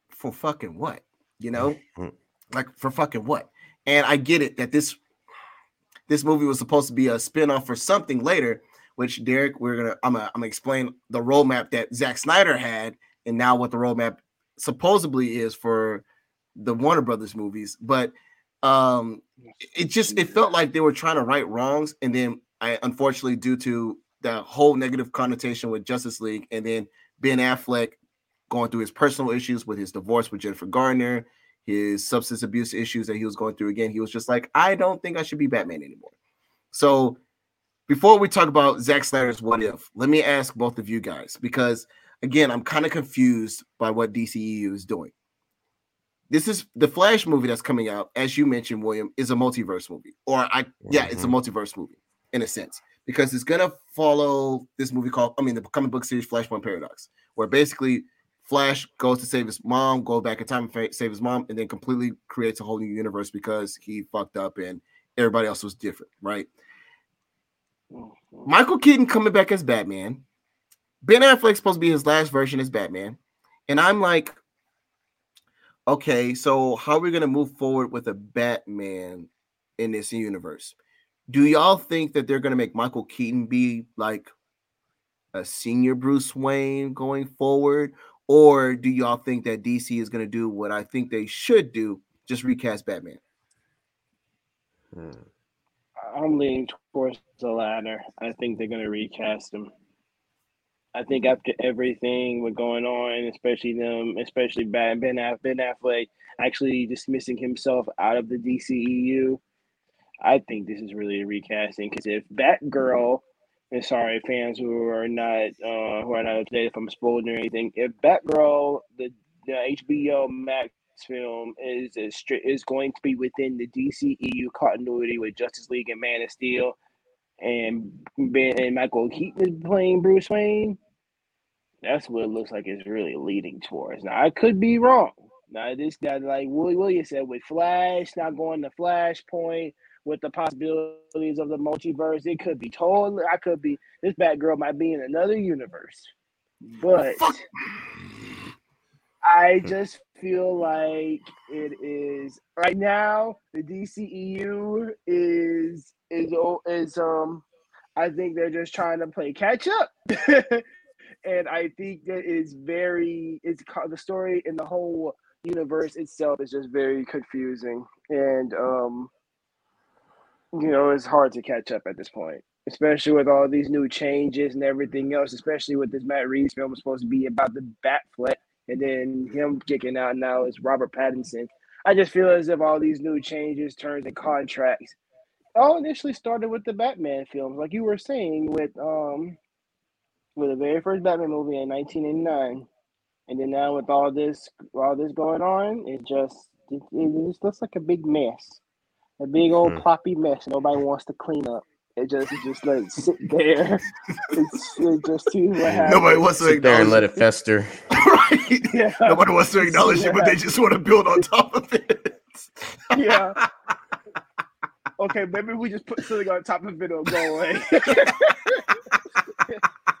for fucking what? You know, Mhm. like for fucking what? And I get it that this this movie was supposed to be a spin-off for something later, which Derek, we're gonna I'm gonna, I'm gonna explain the roadmap that Zack Snyder had, and now what the roadmap supposedly is for the Warner Brothers movies. But um it just it felt like they were trying to right wrongs, and then I unfortunately due to the whole negative connotation with Justice League, and then Ben Affleck going through his personal issues with his divorce with Jennifer Garner, his substance abuse issues that he was going through again, he was just like, I don't think I should be Batman anymore. So before we talk about Zack Snyder's what if, let me ask both of you guys because again, I'm kind of confused by what DCEU is doing. This is the Flash movie that's coming out, as you mentioned, William, is a multiverse movie, or I yeah, it's a mm-hmm. multiverse movie in a sense because it's gonna follow this movie called I mean the comic book series Flashpoint Paradox, where basically Flash goes to save his mom, goes back in time and save his mom, and then completely creates a whole new universe because he fucked up and everybody else was different, right? Michael Keaton coming back as Batman. Ben Affleck's supposed to be his last version as Batman. And I'm like, okay, so how are we going to move forward with a Batman in this universe? Do y'all think that they're going to make Michael Keaton be like a senior Bruce Wayne going forward? Or do y'all think that DC is going to do what I think they should do? Just recast Batman. Hmm. I'm leaning towards the latter. I think they're gonna recast him. I think after everything with going on, especially them, especially Ben Ben, Affleck actually dismissing himself out of the DCEU, I think this is really a recasting. Because if Batgirl, and sorry fans who are not uh, who are not up to date if I'm spoiled or anything, if Batgirl the, the HBO Max film is is, stri- is going to be within the DCEU continuity with Justice League and Man of Steel, and Ben and Michael Keaton is playing Bruce Wayne. That's what it looks like it's really leading towards. Now I could be wrong. Now this that like Willie Williams said with Flash not going to Flashpoint with the possibilities of the multiverse, it could be totally. I could be this Batgirl might be in another universe, but. Fuck. I hmm. just feel like it is right now. The DCEU is is is um. I think they're just trying to play catch up, and I think that is very. It's the story in the whole universe itself is just very confusing, and um. You know, it's hard to catch up at this point, especially with all these new changes and everything else. Especially with this Matt Reeves film supposed to be about the Batfleck and then him kicking out now is Robert Pattinson. I just feel as if all these new changes, terms, and contracts all initially started with the Batman films, like you were saying with um with the very first Batman movie in 1989, and then now with all this all this going on, it just it, it just looks like a big mess, a big old Hmm. ploppy mess. Nobody wants to clean up. It just it just like sit there. it's, it's just see what happens. Nobody wants to Sit there and let it fester. right. Yeah. Nobody wants to acknowledge it, but they just want to build on top of it. Yeah. okay, maybe we just put something on top of it and go away.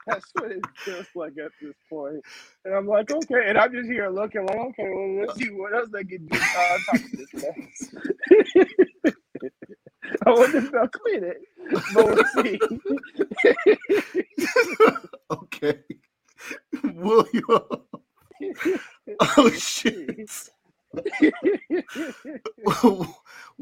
That's what it feels like at this point. And I'm like, okay, and I'm just here looking like, okay, well, let's see what else they can do on top of this mess. I wonder if they'll clean it, but we'll see. okay. William. Oh shit.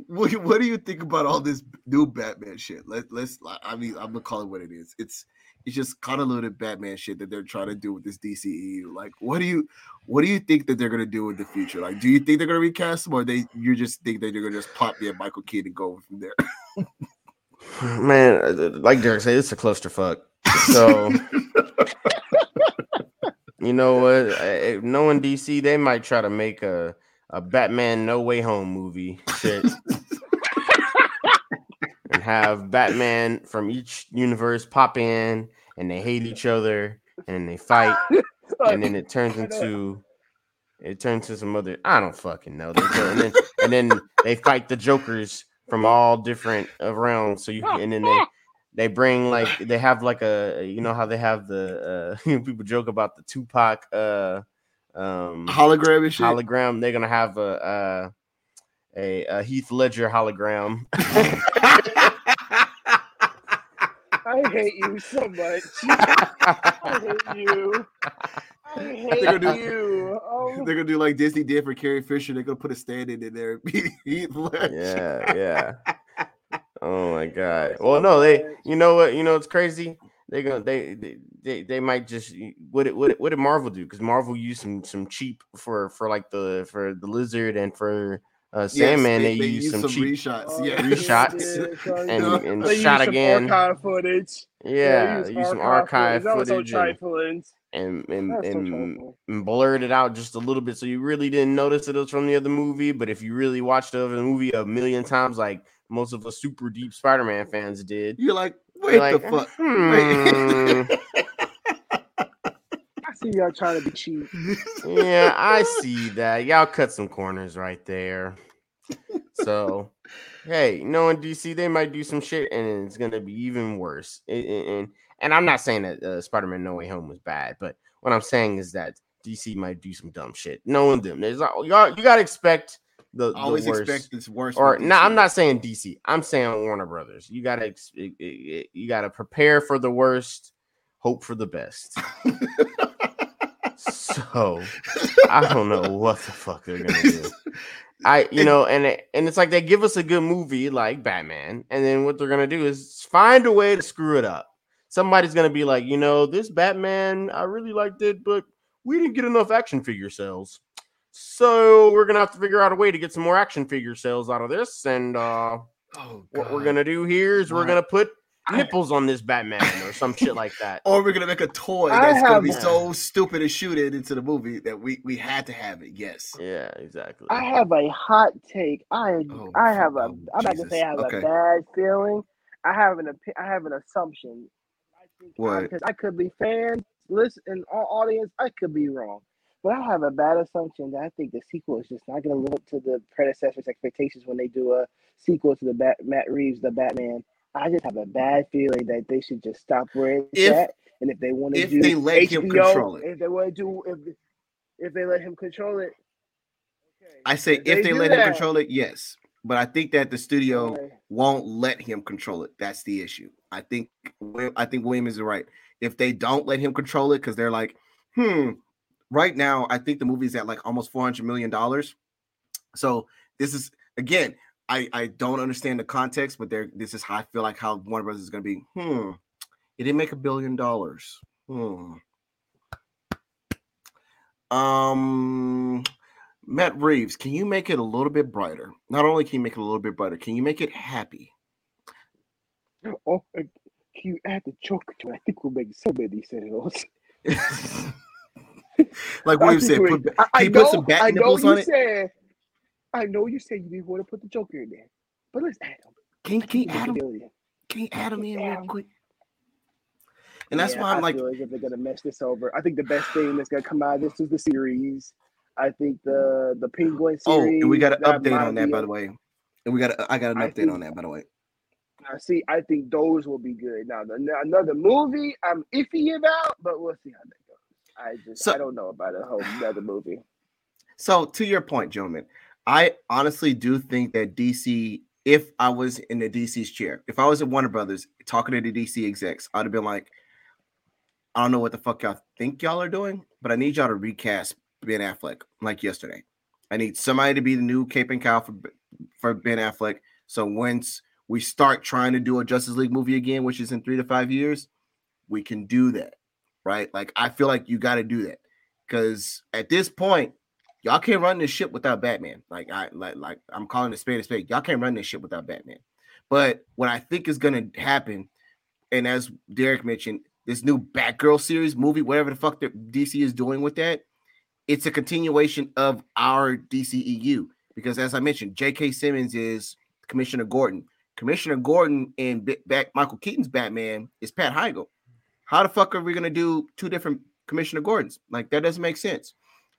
what, what do you think about all this new Batman shit? Let, let's. I mean, I'm gonna call it what it is. It's it's just convoluted Batman shit that they're trying to do with this DCEU. Like, what do you what do you think that they're gonna do in the future? Like, do you think they're gonna recast them, or they you just think that they're gonna just pop in Michael Keaton and go from there? Man, uh, like Derek said, it's a clusterfuck. So you know what? I- Knowing DC, they might try to make a a Batman No Way Home movie shit. and have Batman from each universe pop in and they hate each other and then they fight and then it turns into it turns to some other I don't fucking know. And then and then they fight the jokers from all different uh, realms. So you and then they they bring like they have like a you know how they have the uh people joke about the Tupac uh um Hologram and shit. hologram. They're gonna have a uh a, a Heath Ledger hologram. I hate you so much. I hate you. I hate gonna do- you. Oh, They're gonna do like Disney did for Carrie Fisher. They're gonna put a stand in there. Heath Ledger. yeah, yeah. Oh my god. Well, no, they. You know what? You know it's crazy. They gonna they they they, they might just what did what did, what did Marvel do? Because Marvel used some some cheap for for like the for the lizard and for uh Yes, Sandman. they, used use some, cheap reshots. Oh, yeah, reshots did, son. and, Yeah. and They used shot some again. Archive footage. Yeah, used they used some archive That was footage and, and and, and, and blurred it out just a little bit, so you really didn't notice it was from the other movie. But if you really watched the other movie a million times, like most of us super deep Spider-Man fans did, You're like, wait like, the fuck. "Hmm." I see y'all trying to be cheap. yeah, I see that. Y'all cut some corners right there. So, hey, knowing DC, they might do some shit, and it's gonna be even worse. And and, and I'm not saying that uh, Spider-Man No Way Home was bad, but what I'm saying is that DC might do some dumb shit. Knowing them, there's y'all, you gotta expect the, the Always worst. expect this worst. or no, I'm not saying DC. I'm saying Warner Brothers. You gotta ex- i- i- you gotta prepare for the worst, hope for the best. so I don't know what the fuck they're gonna do. I you know, and it, and it's like they give us a good movie like Batman, and then what they're gonna do is find a way to screw it up. Somebody's gonna be like, you know, this Batman, I really liked it, but we didn't get enough action figure sales. So we're gonna have to figure out a way to get some more action figure sales out of this. And uh Oh, what we're gonna do here is we're gonna put nipples on this Batman or some shit like that. Or we're gonna make a toy I that's gonna have- be so stupid and shoot it into the movie that we we had to have it. Yes. Yeah, exactly. I have a hot take. I Oh, I have a. oh, I'm not gonna say I have Okay. a bad feeling. I have an I have an assumption. I think What? Because I could be fans, listen, and all audience. I could be wrong, but I have a bad assumption that I think the sequel is just not going to live up to the predecessor's expectations when they do a sequel to the Bat, Matt Reeves the Batman. I just have a bad feeling that they should just stop where it's If- at, and if they want to if do they let him control it. if they want to do if if they let him control it. okay. I say If if they they let him control it, yes. But I think that the studio Okay. won't let him control it. That's the issue. I think I think William is right. If they don't let him control it, because they're like, hmm, right now I think the movie's at like almost four hundred million dollars. So this is again, I I don't understand the context, but there this is how I feel like how Warner Brothers is going to be. Hmm, it didn't make a billion dollars. Hmm. Um, Matt Reeves, can you make it a little bit brighter? Not only can you make it a little bit brighter, can you make it happy? Oh, can you add the to? I think we'll make so many sales. like William said, put, I, you put know, some bat I know nipples you on it? said, I know you said you didn't want to put the Joker in there, but let's add him. can, can you add him? Can you add him in real quick? And that's Yeah, why I'm I like, as if they're gonna mess this over. I think the best thing that's gonna come out of this is the series. I think the the Penguin oh, series. and we got an update on that, be by the way. And we got a- I got an update think- on that, by the way. I see, I think those will be good. Now, the, another movie, I'm iffy about, but we'll see how that. I just, So- I don't know about a whole another movie. So to your point, gentlemen, I honestly do think that DC, if I was in the DC's chair, if I was at Warner Brothers talking to the DC execs, I'd have been like, I don't know what the fuck y'all think y'all are doing, but I need y'all to recast Ben Affleck like yesterday. I need somebody to be the new Cape and Cowl for for Ben Affleck. So once we start trying to do a Justice League movie again, which is in three to five years, we can do that, right? Like I feel like you got to do that because at this point, y'all can't run this ship without Batman. Like I like like I'm calling it spade a spade. Y'all can't run this ship without Batman. But what I think is gonna happen, and as Derek mentioned, this new Batgirl series movie, whatever the fuck that DC is doing with that, it's a continuation of our DCEU. Because as I mentioned, J.K. Simmons is Commissioner Gordon. Commissioner Gordon in B- back Michael Keaton's Batman is Pat Hingle. How the fuck are we gonna do two different Commissioner Gordons? Like that doesn't make sense.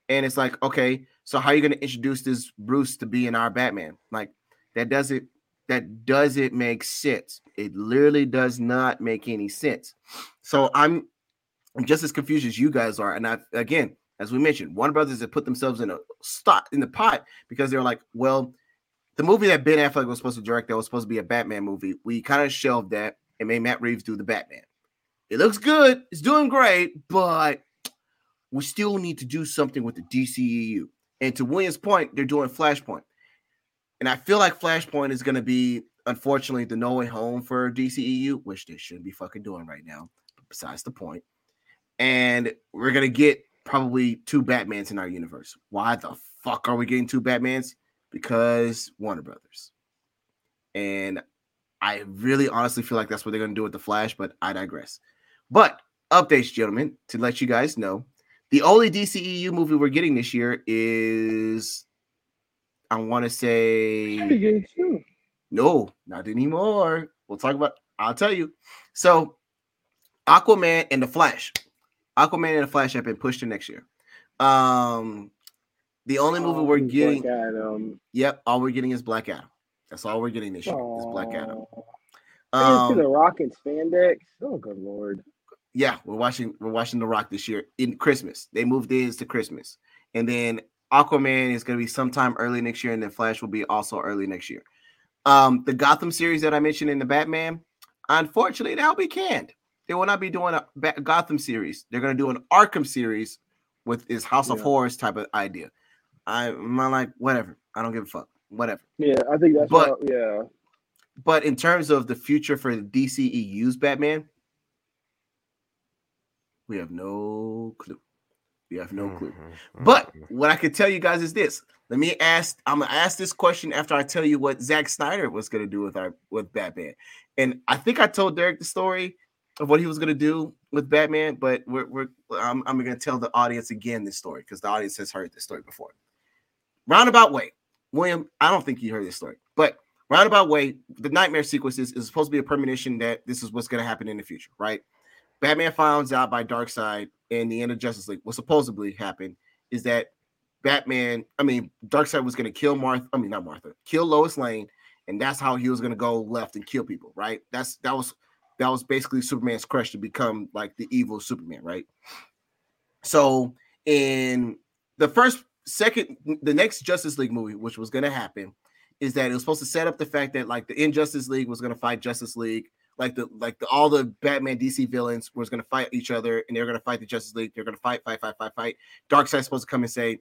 And it's like, okay, so how are you gonna introduce this Bruce to be in our Batman? Like that doesn't that doesn't make sense. It literally does not make any sense. So I'm I'm just as confused as you guys are. And I again, as we mentioned, Warner Brothers have put themselves in a spot in the pot because they're like, well, the movie that Ben Affleck was supposed to direct that was supposed to be a Batman movie, we kind of shelved that and made Matt Reeves do the Batman. It looks good, it's doing great, but we still need to do something with the DCEU. And to William's point, they're doing Flashpoint. And I feel like Flashpoint is going to be, unfortunately, the no way home for DCEU, which they shouldn't be fucking doing right now. Besides the point. And we're going to get probably two Batmans in our universe. Why the fuck are we getting two Batmans? Because Warner Brothers. And I really honestly feel like that's what they're going to do with the Flash, but I digress. But updates, gentlemen, to let you guys know the only DCEU movie we're getting this year is, I want to say no, not anymore. We'll talk about. I'll tell you. So, Aquaman and the Flash, Aquaman and the Flash have been pushed to next year. Um, the only movie we're getting, Adam. yep, all we're getting is Black Adam. That's all we're getting this year is Black Adam. Um, Um, the Rock and spandex. Oh, good lord. Yeah, we're watching we're watching The Rock this year in Christmas. They moved his to Christmas, and then Aquaman is going to be sometime early next year, and then Flash will be also early next year. Um, the Gotham series that I mentioned in the Batman, unfortunately, that'll be canned. They will not be doing a Ba- Gotham series. They're going to do an Arkham series with his House of Horrors type of idea. I'm not like whatever. I don't give a fuck. Whatever. Yeah, I think that's But- what, yeah. But in terms of the future for the DCEU's Batman, we have no clue. We have no clue. Mm-hmm. But what I can tell you guys is this. Let me ask. I'm gonna ask this question after I tell you what Zack Snyder was gonna do with our with Batman. And I think I told Derek the story of what he was gonna do with Batman, but we're, we're I'm, I'm gonna tell the audience again this story because the audience has heard this story before. Roundabout way, William. I don't think you heard this story, but roundabout way, the nightmare sequences is supposed to be a premonition that this is what's gonna happen in the future, right? Batman finds out by Darkseid in the end of Justice League. What supposedly happened is that Batman, I mean, Darkseid was going to kill Martha. I mean, not Martha, kill Lois Lane, and that's how he was going to go left and kill people. Right? That's that was that was basically Superman's crush to become like the evil Superman. Right? So in the first, second, the next Justice League movie, which was going to happen, is that it was supposed to set up the fact that like the Injustice League was going to fight Justice League like the like the all the Batman DC villains was gonna fight each other and they're gonna fight the Justice League. They're gonna fight, fight, fight, fight, fight. Darkseid's supposed to come and say,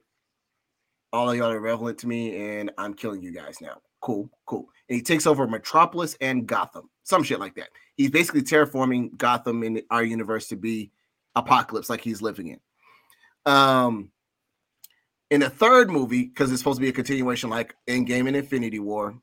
All of y'all are relevant to me, and I'm killing you guys now. Cool, cool. And he takes over Metropolis and Gotham, some shit like that. He's basically terraforming Gotham in our universe to be apocalypse like he's living in. Um in the third movie, because it's supposed to be a continuation like Endgame and Infinity War.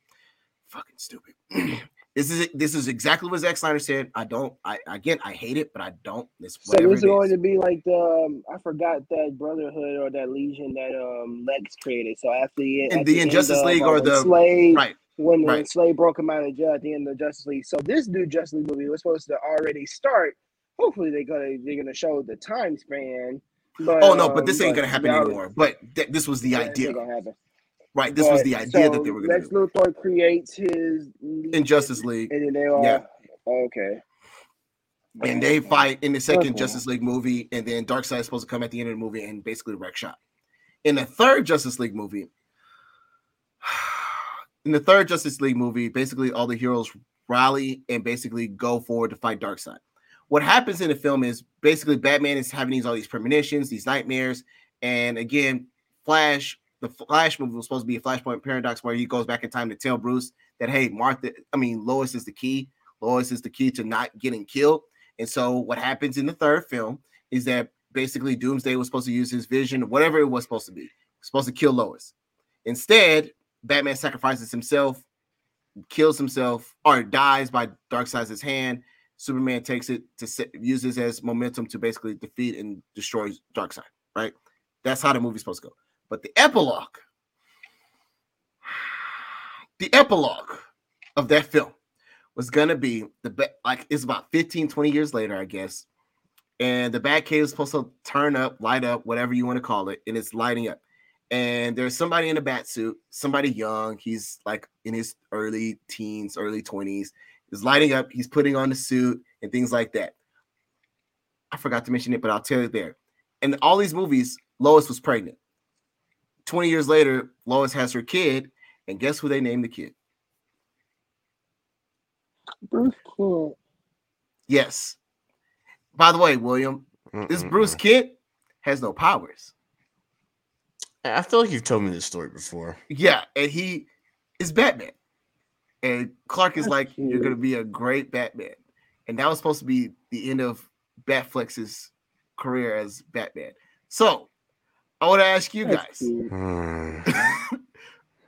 Fucking stupid. This is this is exactly what Zack Snyder said. I don't. I again, I hate it, but I don't. It's So is going to be like the um, I forgot that Brotherhood or that Legion that um Lex created. So after the In at the end Injustice of, League uh, or the- Slade Right. when the right. Slade broke him out of jail at the end of Justice League. So this new Justice League movie was supposed to already start. Hopefully they're gonna they're gonna show the time span. But Oh no, but this um, ain't gonna happen anymore. But th- this was the yeah, idea, ain't gonna happen. Right. This was the idea so that they were going to Lex do Luthor creates his in Justice League, and then they all Yeah. okay. and they fight in the second Okay. Justice League movie, and then Darkseid is supposed to come at the end of the movie and basically wreck shop. In the third Justice League movie, in the third Justice League movie, basically all the heroes rally and basically go forward to fight Darkseid. What happens in the film is basically Batman is having these all these premonitions, these nightmares, and again, Flash. The Flash movie was supposed to be a Flashpoint paradox where he goes back in time to tell Bruce that hey, Martha, I mean Lois is the key. Lois is the key to not getting killed. And so what happens in the third film is that basically Doomsday was supposed to use his vision, whatever it was supposed to be, supposed to kill Lois. Instead, Batman sacrifices himself, kills himself, or dies by Darkseid's hand. Superman takes it to se- uses as momentum to basically defeat and destroy Darkseid. Right? That's how the movie's supposed to go. But the epilogue, the epilogue of that film was gonna be the ba- like it's about 15 20 years later i guess. And the Batcave is supposed to turn up light up whatever you want to call it and it's lighting up. And there's somebody in a bat suit somebody young he's like in his early teens early 20s is lighting up he's putting on the suit and things like that. I forgot to mention it but i'll tell you there. And all these movies lois was pregnant 20 years later lois has her kid and guess who they named the kid Bruce Kent. Yes. By the way, William, this Bruce. Kent has no powers. I feel like you've told me this story before. Yeah, and he is Batman. And Clark is That's like, You're gonna be a great Batman. And that was supposed to be the end of Batfleck's career as Batman. So I want to ask you guys.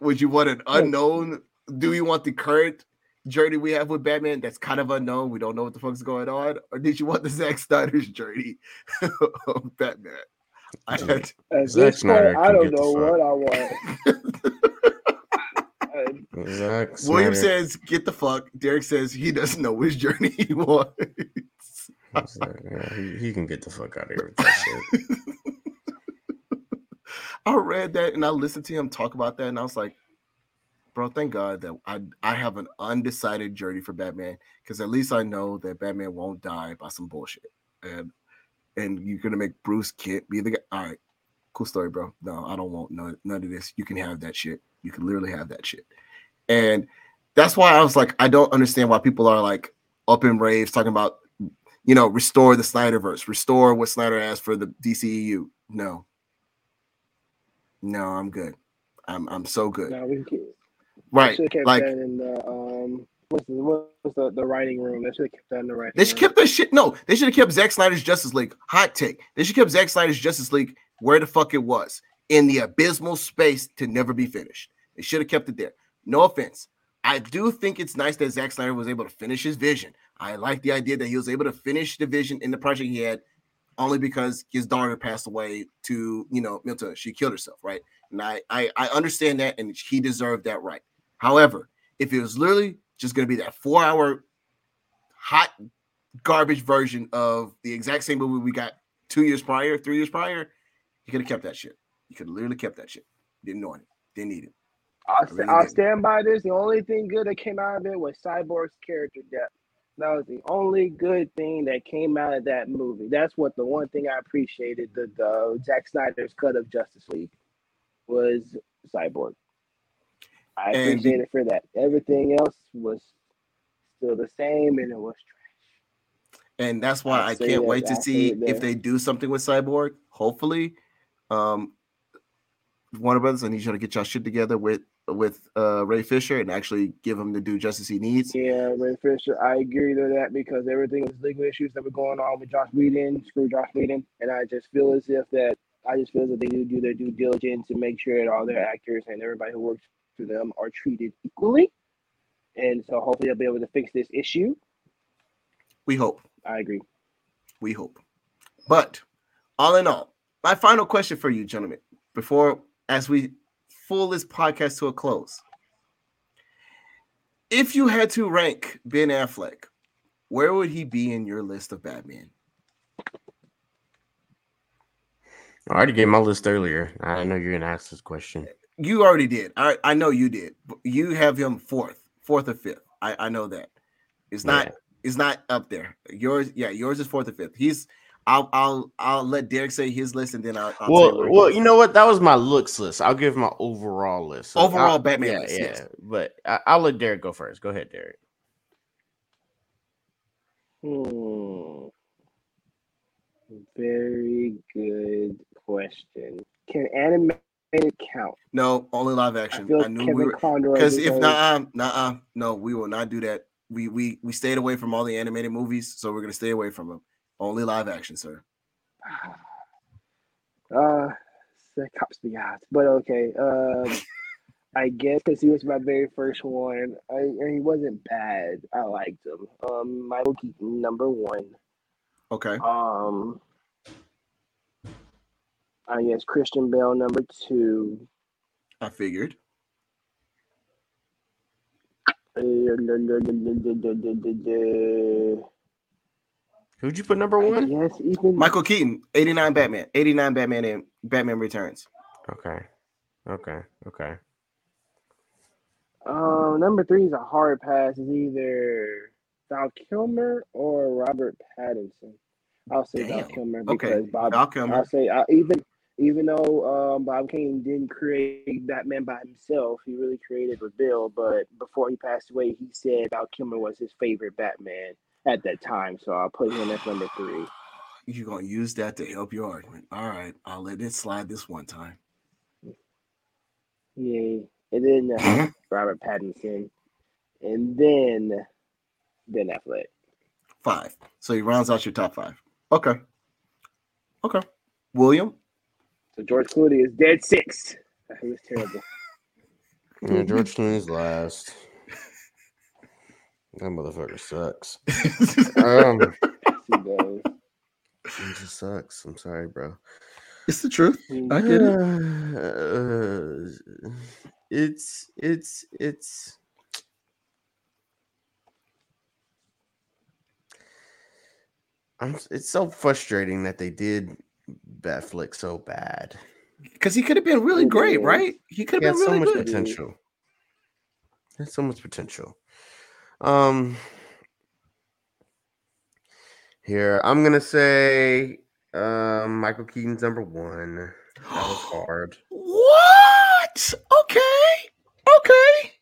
Would you want an unknown? Do you want the current journey we have with Batman that's kind of unknown? We don't know what the fuck's going on, or did you want the Zack Snyder's journey of Batman? I had At Zack this Snyder point, I don't know what I want. Zack William Snyder- says, "Get the fuck." Derek says he doesn't know which journey he wants. Zack- yeah, he, he can get the fuck out of here with that shit. I read that and I listened to him talk about that, and I was like, "Bro, thank God that I I have an undecided journey for Batman because at least I know that Batman won't die by some bullshit, and and you're gonna make Bruce Kent be the guy. All right, cool story, bro. No, I don't want none, none of this. You can have that shit. You can literally have that shit, and that's why I was like, I don't understand why people are like up in raves talking about, you know, restore the Snyderverse, restore what Snyder has for the DCEU. No, no, I'm good. I'm I'm so good. no, we could, right, have kept like that in the um. What's the what's the, the writing room? They should have kept that in the writing They should room. keep that shit. No, they should have kept Zack Snyder's Justice League. Hot take. They should kept Zack Snyder's Justice League where the fuck it was in the abysmal space to never be finished. They should have kept it there. No offense. I do think it's nice that Zack Snyder was able to finish his vision. I like the idea that he was able to finish the vision in the project he had only because his daughter passed away to, you know, mental. She killed herself, right? And I, I, I understand that, and he deserved that right. However, if it was literally just going to be that four hour hot garbage version of the exact same movie we got two years prior, three years prior, you could have kept that shit. You could have literally kept that shit. Didn't want it. Didn't need it. I'll, I really I'll stand by this. The only thing good that came out of it was Cyborg's character depth. That was the only good thing that came out of that movie. That's what the one thing I appreciated the, the Zack Snyder's cut of Justice League was Cyborg. I And appreciate it for that. Everything else was still the same, and it was trash. And that's why I I can't wait to I see if they do something with Cyborg. Hopefully, um, Warner Brothers, I need you to get y'all shit together with with uh Ray Fisher and actually give him the due justice he needs. Yeah, Ray Fisher, I agree to that because everything was legal issues that were going on with Joss Whedon, screw Joss Whedon, and I just feel as if that I just feel that they do do their due diligence to make sure that all their actors and everybody who works for them are treated equally, and so hopefully they'll be able to fix this issue. We hope. I agree. We hope. But all in all, my final question for you, gentlemen, before as we pull this podcast to a close. If you had to rank Ben Affleck, where would he be in your list of Batman? I already gave my list earlier. I know you're gonna ask this question. you already did. I I know you did. You have him fourth, fourth or fifth. I I know that. It's not. Yeah. It's not up there. Yours, yeah, yours is fourth or fifth. He's. I'll I'll I'll let Derek say his list and then I'll. I'll well, say where well, you know what? That was my looks list. I'll give my overall list. So Overall I- Batman yeah, list, Yeah, yes. but I, I'll let Derek go first. Go ahead, Derek. Hmm. Very good question. Can animated count? no only live action. feel I, knew Kevin we were because if deserves- not, nah, no, we will not do that. We we we stayed away from all the animated movies, so we're gonna stay away from them. Only live action, sir. Uh, the cops be out, but okay. Um, I guess because he was my very first one. I and he wasn't bad. I liked him. Um, Michael Keaton, number one. Okay. Um, I guess Christian Bale, number two. I figured. Uh, Who'd you put number one? guess even Michael Keaton, 89 Batman, 89 Batman and Batman Returns. Okay, okay, okay. Um, number three is a hard pass. Is either Val Kilmer or Robert Pattinson. I'll say Val Damn. Kilmer Okay, because Bob. Val Kilmer. I'll say uh, even even though um, Bob Kane didn't create Batman by himself, he really created with Bill. But before he passed away, he said Val Kilmer was his favorite Batman at that time. So I'll put him as number three. You're gonna use that to help your argument. All right, I'll let it slide this one time. Yeah, and then uh, Robert Pattinson, and then Ben Affleck. Five. So he rounds out your top five. Okay. Okay. William. So George Clooney is dead six. He was terrible. Yeah, George Clooney's last. That motherfucker sucks. Um, He does. he just sucks. I'm sorry, bro. it's the truth. I get it. Uh, it's it's it's I'm, it's so frustrating that they did Batfleck so bad. Because he could have been really great, right? He could have had been so much good. potential. He had so much potential. Um, here I'm gonna say um Michael Keaton's number one. That was hard. What? Okay. Okay.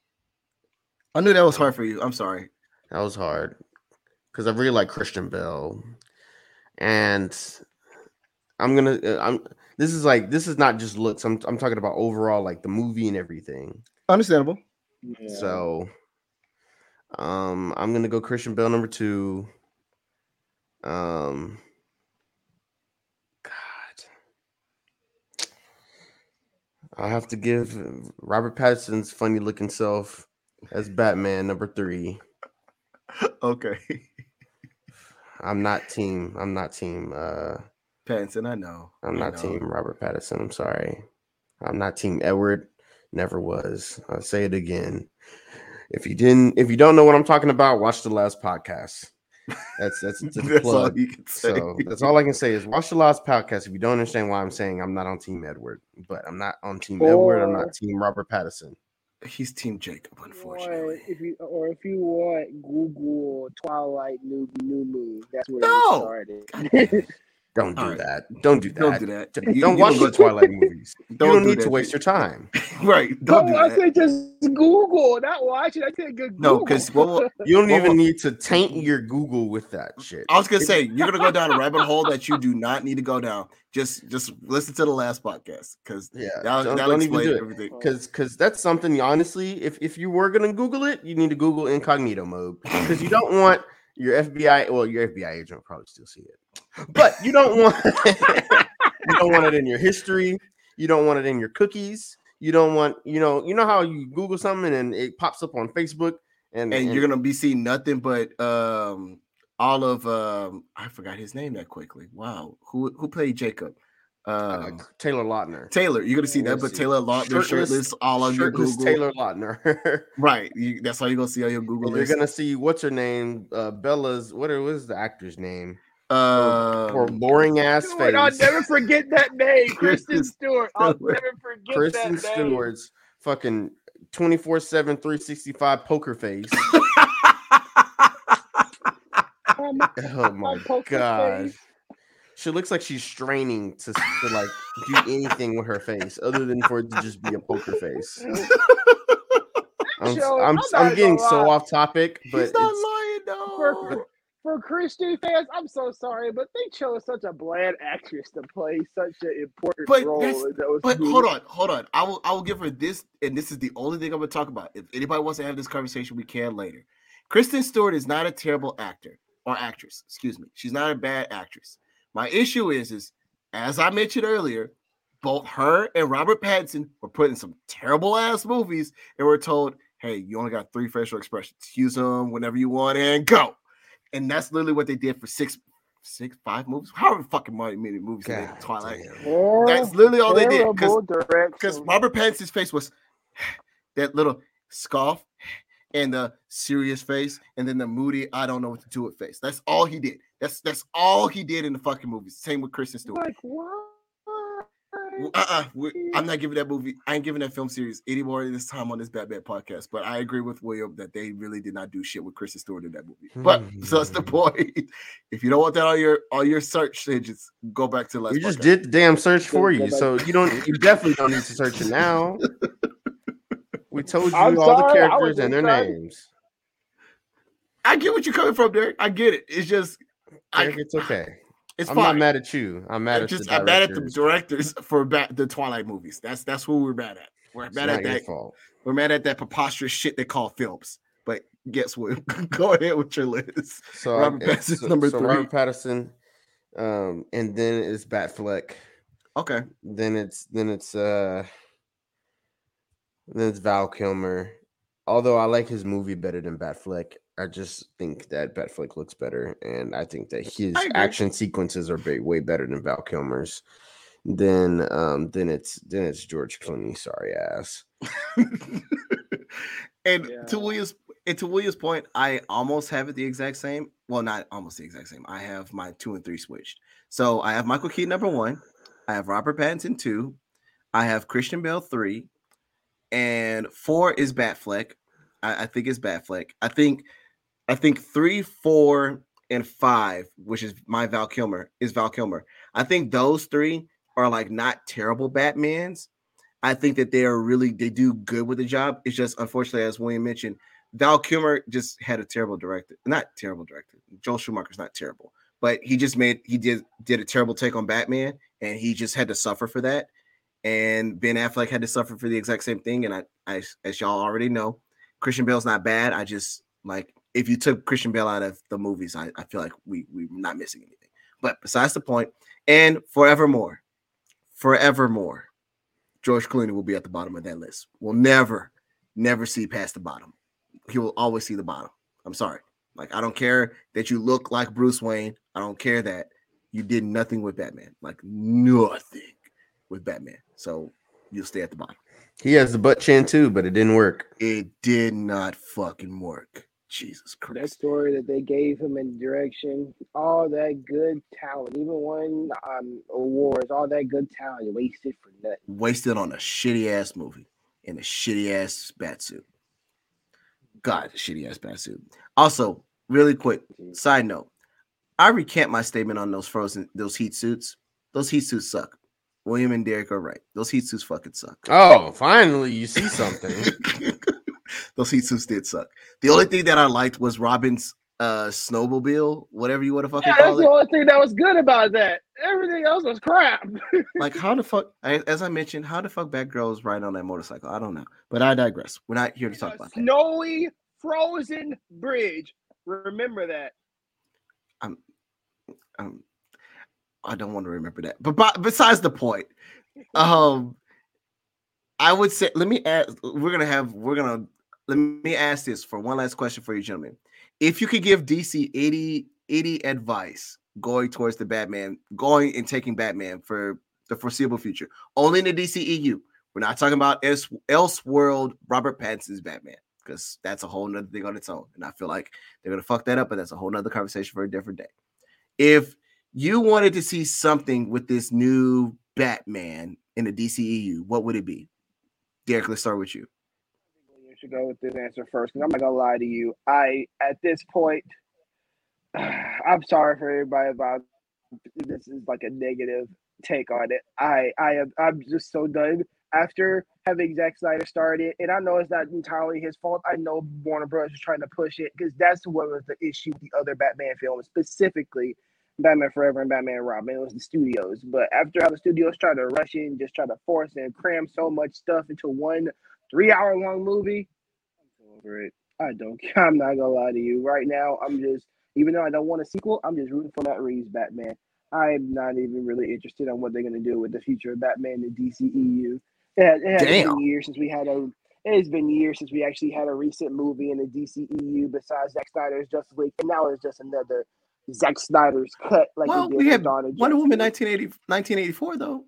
I knew that was hard for you. I'm sorry. That was hard because I really like Christian Bale, and I'm gonna. uh, I'm. This is like this is not just looks. I'm. I'm talking about overall like the movie and everything. Understandable. Yeah. So, um, I'm gonna go Christian Bale number two. Um, God, I have to give Robert Pattinson's funny looking self as Batman number three. Okay. I'm not team. I'm not team. Uh, Pattinson, I know. I'm not know. team Robert Pattinson. I'm sorry. I'm not team Edward. Never was. I'll say it again. If you didn't, if you don't know what I'm talking about, watch the last podcast. That's that's, that's a That's all plug. you can say. So that's all I can say is watch the last podcast. If you don't understand why I'm saying I'm not on Team Edward, but I'm not on Team Edward. I'm not Team Robert Pattinson. He's Team Jacob, Or unfortunately. if you or if you want Google Twilight New New Moon, that's where No! it started. Don't do All right. that. Don't do that. Don't do that. You- don't you watch don't the Twilight movies. you Don't don't do need that to waste your time. right. Don't no, do I that. said just Google, not watch it. I said good Google. No, because what will- You don't Well, even need to taint your Google with that shit. I was gonna say you're gonna go down a rabbit hole that you do not need to go down. Just just listen to the last podcast because Yeah, that'll, don't, that'll don't even do everything. Because because that's something honestly, if if you were gonna Google it, you need to Google incognito mode because you don't want your FBI. Well, your FBI agent will probably still see it, but you don't want you don't want it in your history. You don't want it in your cookies. You don't want you know you know how you Google something and it pops up on Facebook and, and you're gonna be seeing nothing but um all of um I forgot his name that quickly. Wow, who who played Jacob? uh, Um, Taylor Lautner. Taylor. You're gonna see that, but see. Taylor Lautner shirtless, all on your Google. Taylor Lautner. Right, you, that's all you're gonna see on your Google And you're gonna see what's her name, uh, Bella's. What was the actor's name? Uh, Poor boring ass Stewart, I'll never forget that name, Kristen Stewart. I'll never forget Kristen that name. Stewart's fucking 24 7, 365 poker face. Oh, my- Oh my god. face. She looks like she's straining to, to like do anything with her face other than for it to just be a poker face. I'm, Joe, I'm, I'm I'm getting so off topic, but He's not lying though. For, Christy fans, I'm so sorry, but they chose such a bland actress to play such an important But role. But movies. hold on, hold on. I will I will give her this, and this is the only thing I'm gonna talk about. If anybody wants to have this conversation, we can later. Kristen Stewart is not a terrible actor or actress. Excuse me. She's not a bad actress. My issue is, is as I mentioned earlier, both her and Robert Pattinson were put in some terrible ass movies and were told, "Hey, you only got three facial expressions. Use them whenever you want and go." And that's literally what they did for six, six, five movies. However fucking many many movies they made God in Twilight. damn. That's literally all they did. Because because Robert Pattinson's face was that little scoff and the serious face, and then the moody I don't know what to do with face. That's all he did. That's that's all he did in the fucking movies. Same with Kristen Stewart. like what? Uh-uh, we- I'm not giving that movie. I ain't giving that film series any more of this time on this Batman podcast. But I agree with William that they really did not do shit with Kristen Stewart in that movie. But so that's the Hmm. point. If you don't want that on your on your search engines, go back to the last. We just podcast. did the damn search for you, so you don't. You definitely don't need to search it now. We told you I'm all the sorry, I was characters and their just trying- names. I get what you're coming from, Derrick. I get it. It's just, I, Derrick, it's okay. It's I'm fine. not mad at you. I'm mad I'm at just the I'm mad at the directors. for ba- the Twilight movies. That's that's who we're mad at. We're It's mad at that. fault. We're mad at that preposterous shit they call films. But guess what? Go ahead with your list. So Robert I- so, number so three. Robert Pattinson, um, and then it's Batfleck. Okay. Then it's then it's uh then it's Val Kilmer. Although I like his movie better than Batfleck, I just think that Batfleck looks better, and I think that his action sequences are way, way better than Val Kilmer's. Then um then it's then it's George Clooney. Sorry ass. and Yeah. to William's and to William's point, I almost have it the exact same. Well, not almost the exact same. I have my two and three switched. So I have Michael Keaton number one. I have Robert Pattinson two. I have Christian Bale three, and four is Batfleck. I, I think it's Batfleck. I think, I think three, four, and five, which is my Val Kilmer, is Val Kilmer. I think those three are like not terrible Batmans. I think that they are really they do good with the job. It's just unfortunately, as William mentioned, Val Kilmer just had a terrible director. Not terrible director. Joel Schumacher's not terrible, but he just made he did did a terrible take on Batman, and he just had to suffer for that. And Ben Affleck had to suffer for the exact same thing. And I, I as y'all already know, Christian Bale's not bad. I just like if you took Christian Bale out of the movies, I, I feel like we we're not missing anything. But besides the point, and forevermore, forevermore, George Clooney will be at the bottom of that list. We'll never, never see past the bottom. He will always see the bottom. I'm sorry. Like I don't care that you look like Bruce Wayne. I don't care that you did nothing with Batman. Like nothing with Batman. So you'll stay at the bottom. He has the butt chin too, but it didn't work. It did not fucking work. Jesus Christ. that story that they gave him in direction, all that good talent, even won um, awards, all that good talent wasted for nothing. Wasted on a shitty ass movie in a shitty ass bat suit. God, shitty ass bat suit. Also, really quick, Side note: I recant my statement on those frozen, those heat suits. Those heat suits suck. William and Derrick are right. Those heat suits fucking suck. Oh, finally you see something. those heat suits did suck. The only thing that I liked was Robin's uh snowmobile, whatever you want to fucking Yeah, that's call the only thing that was good about that. Everything else was crap. Like how the fuck? As I mentioned, how the fuck Batgirl is riding on that motorcycle? I don't know, but I digress. We're not here to talk about that. snowy, frozen bridge. Remember that. um, I don't want to remember that. But, but besides the point, um, I would say let me ask. We're gonna have. We're gonna let me ask this for one last question for you, gentlemen. If you could give DC 80, 80 advice going towards the Batman, going and taking Batman for the foreseeable future, only in the DCEU. We're not talking about else, Elseworld Robert Pattinson's Batman because that's a whole nother thing on its own. And I feel like they're gonna fuck that up, but that's a whole nother conversation for a different day if you wanted to see something with this new Batman in the DCEU, what would it be? Derrick, let's start with you. Should go with this answer first, because I'm not gonna lie to you. I at this point, I'm sorry for everybody about this is like a negative take on it. I I am I'm just so done after having Zack Snyder started, and I know it's not entirely his fault. I know Warner Bros. is trying to push it because that's what was the issue the other Batman films, specifically Batman Forever and Batman Robin. It was the studios, but after how the studios tried to rush in, just try to force and cram so much stuff into one three-hour-long movie, I'm over it. I don't. I'm not gonna lie to you. Right now, I'm just even though I don't want a sequel, I'm just rooting for Matt Reeves Batman. I'm not even really interested in what they're gonna do with the future of Batman in DCEU. It has, it has been years since we had a. It has been years since we actually had a recent movie in the DCEU besides Zack Snyder's Justice League, and now it's just another Zack Snyder's cut. Like well, did we with had Wonder Woman 1980, 1984, though.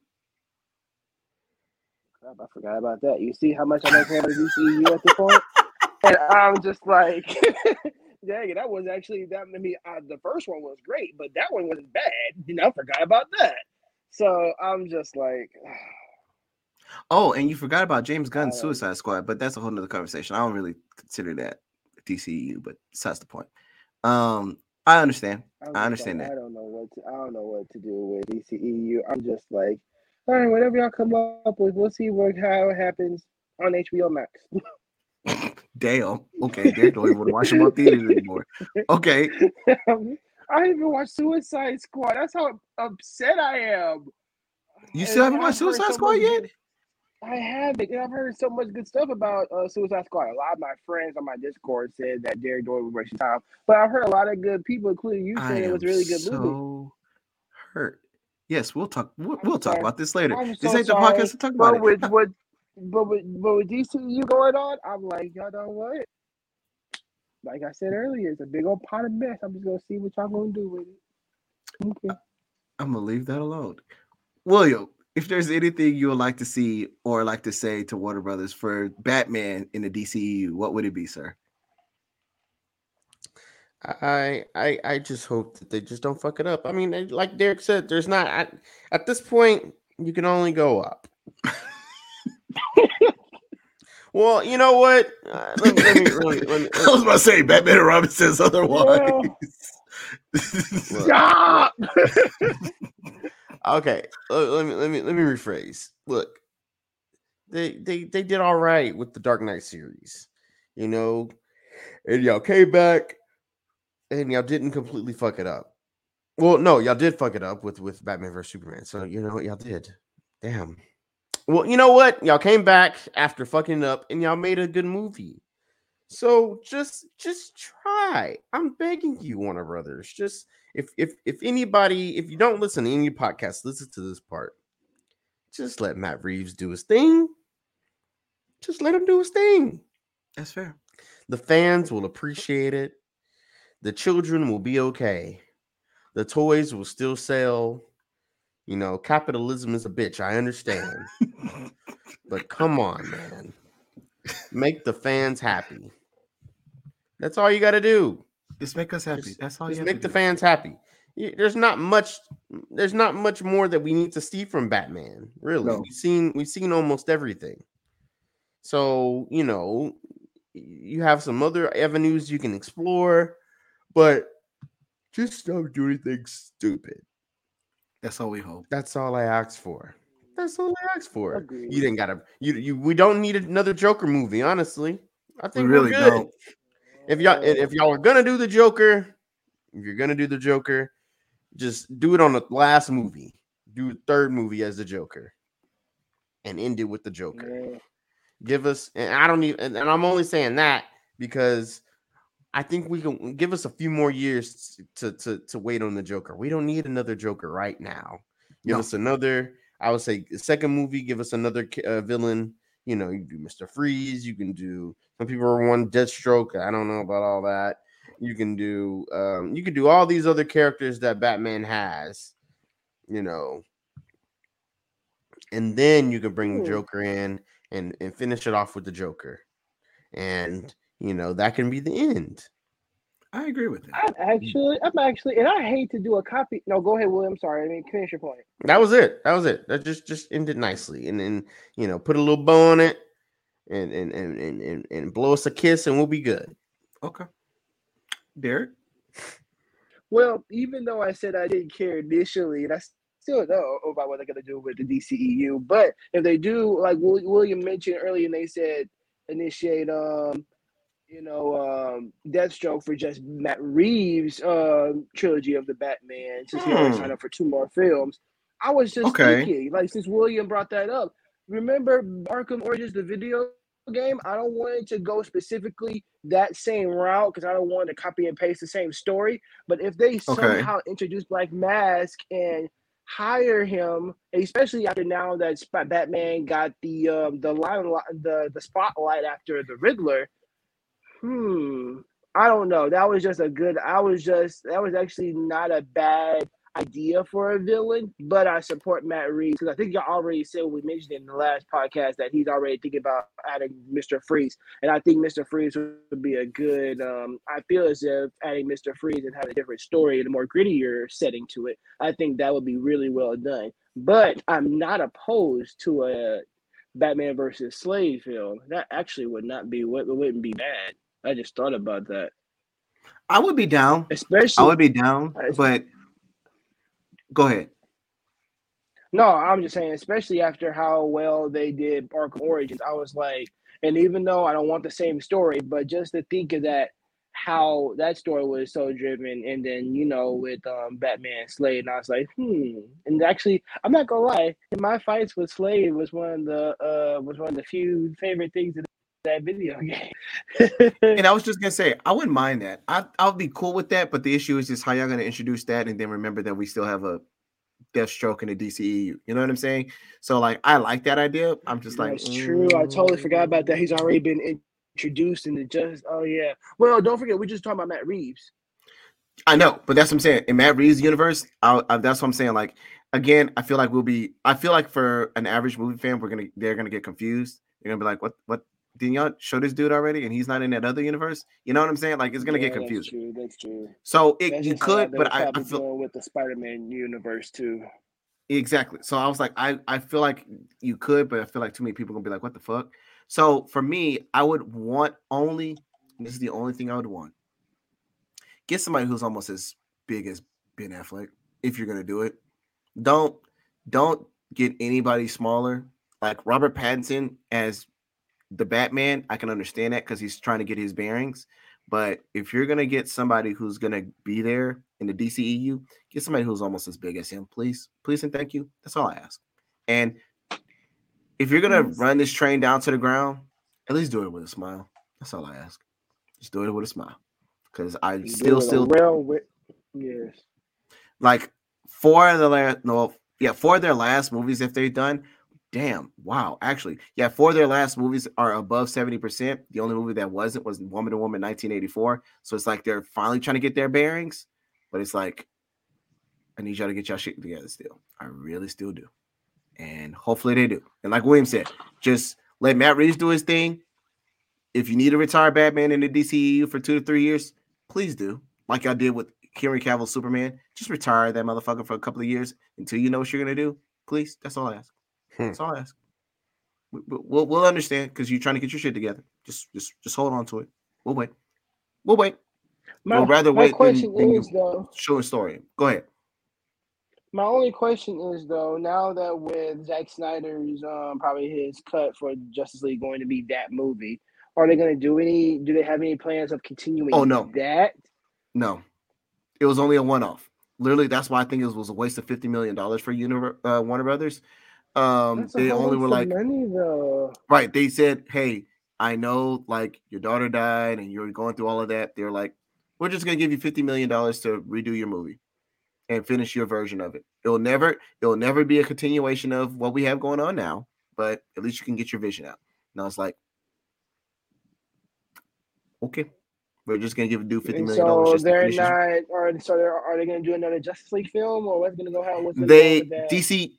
I forgot about that. You see how much I like having at the point, and I'm just like, dang it, that was actually that. I mean, uh, the first one was great, but that one wasn't bad. You know, I forgot about that. So I'm just like, Oh, and you forgot about James Gunn's Um, Suicide Squad, but that's a whole nother conversation. I don't really consider that DCEU, but besides the point. Um, I understand. I'm I understand like, that. I don't know what to, I don't know what to do with DCEU. I'm just like, all right, whatever y'all come up with, we'll see what how it happens on HBO Max. Dale, Okay, Derrick don't even want to watch them on theaters anymore. Okay. I didn't even watch Suicide Squad. That's how upset I am. You still haven't watched Suicide so Squad yet? good- I haven't. And I've heard so much good stuff about uh, Suicide Squad. A lot of my friends on my Discord said that Derek Doyle was wasting time. But I've heard a lot of good people, including you, saying it was a really good so movie. hurt. Yes, we'll talk. We'll, we'll talk about this later. I'm this so ain't the sorry, podcast to talk about But it. with what, but with but with DCU going on, I'm like, y'all know what? Like I said earlier, it's a big old pot of mess. I'm just gonna see what y'all gonna do with it. Okay. I'm gonna leave that alone. William, if there's anything you would like to see or like to say to Warner Brothers for Batman in the DCEU, what would it be, sir? I I I just hope that they just don't fuck it up. I mean, like Derrick said, there's not at, at this point you can only go up. well, you know what? Uh, let, let me, let me, let me- I was about to say Batman and Robin says otherwise. Stop. okay. Let, let me let me let me rephrase. Look, they they they did all right with the Dark Knight series, you know, and y'all came back and y'all didn't completely fuck it up. Well, no, y'all did fuck it up with with Batman vs Superman. So you know what y'all did. Damn. Well, you know what? Y'all came back after fucking up and y'all made a good movie. So just just try. I'm begging you, Warner Brothers. Just if if if anybody, if you don't listen to any podcast, listen to this part. Just let Matt Reeves do his thing. Just let him do his thing. That's fair. The fans will appreciate it. The children will be okay. The toys will still sell. You know, capitalism is a bitch. I understand. but come on, man. Make the fans happy. That's all you got to do. Just make us happy. Just- That's all you Just make the do. fans happy. There's not much. There's not much more that we need to see from Batman. Really, No. we've seen we've seen almost everything. So you know, you have some other avenues you can explore, but just don't do anything stupid. That's all we hope. That's all I asked for. That's all I asked for. Agreed. You didn't gotta. You you. We don't need another Joker movie. Honestly, I We think really we're good. don't. If y'all if y'all are gonna do the Joker, if you're gonna do the Joker, just do it on the last movie. Do the third movie as the Joker, and end it with the Joker. Yeah. Give us, and I don't even, and, and I'm only saying that because I think we can give us a few more years to to to wait on the Joker. We don't need another Joker right now. Give No. us another. I would say second movie. Give us another uh, villain. You know, you do Mister Freeze. You can do. Some people are one Deathstroke. I don't know about all that. You can do. Um, you can do all these other characters that Batman has. You know, and then you can bring the Hmm. Joker in and and finish it off with the Joker, and you know that can be the end. I agree with that. I'm actually, I'm actually, and I hate to do a copy. No, go ahead, William. Sorry, I mean finish your point. That was it. That was it. That just just ended nicely, and then you know put a little bow on it, and and and and and, and blow us a kiss, and we'll be good. Okay. Derrick? Well, even though I said I didn't care initially, and I still know about what they're going to do with the DCEU, but if they do, like William mentioned earlier, and they said initiate, um, you know, um, Deathstroke for just Matt Reeves' uh, trilogy of the Batman, since he already Hmm. signed up for two more films. I was just Okay. thinking, like, since William brought that up, remember Arkham Origins, the video game? I don't want it to go specifically that same route because I don't want to copy and paste the same story. But if they somehow introduce Black Mask and hire him, especially after now that Batman got the um, the limelight, the the spotlight after the Riddler. Hmm, I don't know. That was just a good. I was just that was actually not a bad idea for a villain, but I support Matt Reeves because I think y'all already said we mentioned in the last podcast that he's already thinking about adding Mr. Freeze, and I think Mr. Freeze would be a good. Um, I feel as if adding Mr. Freeze and having a different story and a more grittier setting to it, I think that would be really well done. But I'm not opposed to a Batman versus Slade film. That actually would not be what wouldn't be bad. I just thought about that, I would be down. especially. I would be down, but go ahead. No, I'm just saying, especially after how well they did Arkham Origins, I was like, and even though I don't want the same story, but just to think of that, how that story was so driven, and then you know with um, Batman Slade, and I was like, hmm. And actually, I'm not gonna lie, my fights with Slade was one of the uh was one of the few favorite things in that video game. And I was just gonna say, I wouldn't mind that. I I'll be cool with that, but the issue is just how y'all gonna introduce that, and then remember that we still have a Deathstroke in the DCEU. You know what I'm saying? So like, I like that idea. I'm just like, That's true. I totally mm. forgot about that. He's already been introduced in the just. Oh yeah. Well, don't forget, we just talking about Matt Reeves. I know, but that's what I'm saying. In Matt Reeves' universe, I, I, that's what I'm saying. Like, again, I feel like we'll be. I feel like for an average movie fan, we're gonna they're gonna get confused. They're gonna be like, "What? What? Didn't y'all show this dude already? And he's not in that other universe." You know what I'm saying? Like, it's gonna Yeah, get confusing. That's true. That's true. So it you could, but I, I feel with the Spider-Man universe too. exactly. So I was like, I I feel like you could, but I feel like too many people gonna be like, "What the fuck?" So for me, I would want only. This is the only thing I would want. Get somebody who's almost as big as Ben Affleck if you're gonna do it. Don't don't get anybody smaller. Like Robert Pattinson as the Batman, I can understand that because he's trying to get his bearings. But if you're gonna get somebody who's gonna be there in the DCEU, get somebody who's almost as big as him, please, please, and thank you. That's all I ask. And if you're gonna run this train down to the ground, at least do it with a smile. That's all I ask. Just do it with a smile, because I You still, still well with yes. like four of the last no yeah four of their last movies if they've done damn wow actually yeah four of their last movies are above 70% the only movie that wasn't was woman to woman 1984 so it's like they're finally trying to get their bearings but it's like i need y'all to get y'all shit together still. I really still do. And hopefully they do. And like william said just let matt reeves do his thing. If you need to retire batman in the dceu for two to three years please do. Like i did with Henry Cavill Superman, just retire that motherfucker for a couple of years until you know what you're gonna do. Please, that's all I ask. Hmm. That's all I ask. We- we- We'll, we'll understand because you're trying to get your shit together. Just just just hold on to it. We'll wait. We'll wait. My, We'll rather my wait than, question than is though. show a story. Go ahead. My only question is though, now that with Zack Snyder's um probably his cut for Justice League going to be that movie, are they going to do any? Do they have any plans of continuing? Oh, no. that. No, it was only a one-off. Literally, that's why I think it was a waste of fifty million dollars for Univer- uh, Warner Brothers. Um, That's they only were like, though. right? They said, "Hey, I know, like your daughter died and you're going through all of that." They're like, "We're just gonna give you fifty million dollars to redo your movie and finish your version of it. It'll never, it'll never be a continuation of what we have going on now, but at least you can get your vision out." And I was like, "Okay, we're just gonna give do fifty And million dollars." so they're not, or so they're, are they going to do another Justice League film, or what's going to go? How what's they? DC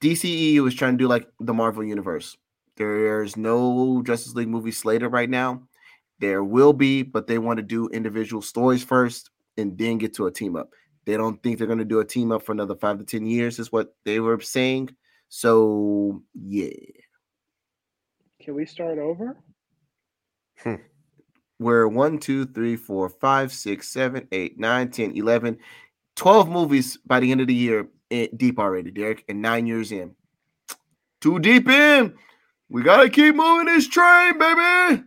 DCEU is trying to do like the Marvel universe. There's no Justice League movie slated right now. There will be, but they want to do individual stories first and then get to a team up. They don't think they're going to do a team up for another five to 10 years, is what they were saying. So, yeah. Can we start over? Hmm. We're one, two, three, four, five, six, seven, eight, nine, 10, 11, 12 movies by the end of the year deep already, Derrick, and nine years in. Too deep in. We got to keep moving this train, baby.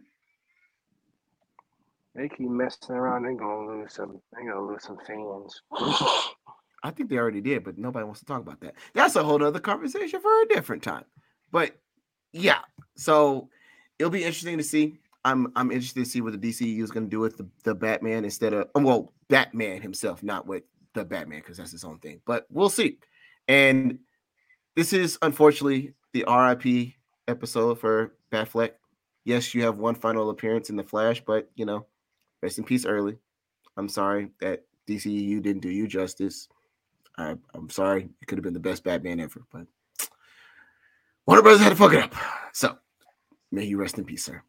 They keep messing around. They're gonna lose some. They're gonna lose some fans. I think they already did, but nobody wants to talk about that. That's a whole other conversation for a different time. But yeah, so it'll be interesting to see. I'm I'm interested to see what the DCU is going to do with the, the Batman instead of well, Batman himself, not with the Batman because that's his own thing. But we'll see. And this is unfortunately the RIP episode for Batfleck. Yes, you have one final appearance in the Flash, but you know, rest in peace early. I'm sorry that DCU didn't do you justice. I, I'm sorry. It could have been the best Batman ever, but Warner Brothers had to fuck it up. So may you rest in peace, sir.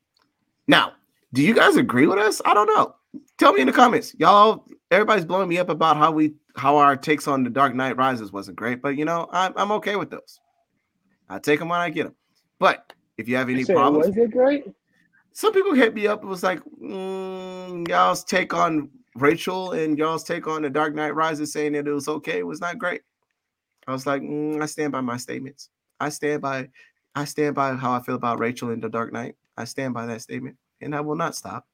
Now, do you guys agree with us? I don't know. Tell me in the comments. Y'all, everybody's blowing me up about how we how our takes on the Dark Knight Rises wasn't great, but you know, I'm I'm okay with those. I take them when I get them. But if you have any problems, was it great? some people hit me up. It was like, mm, y'all's take on Rachel and y'all's take on the Dark Knight Rises saying that it was okay. It was not great. I was like, mm, I stand by my statements. I stand by, I stand by how I feel about Rachel in the Dark Knight. I stand by that statement, and I will not stop.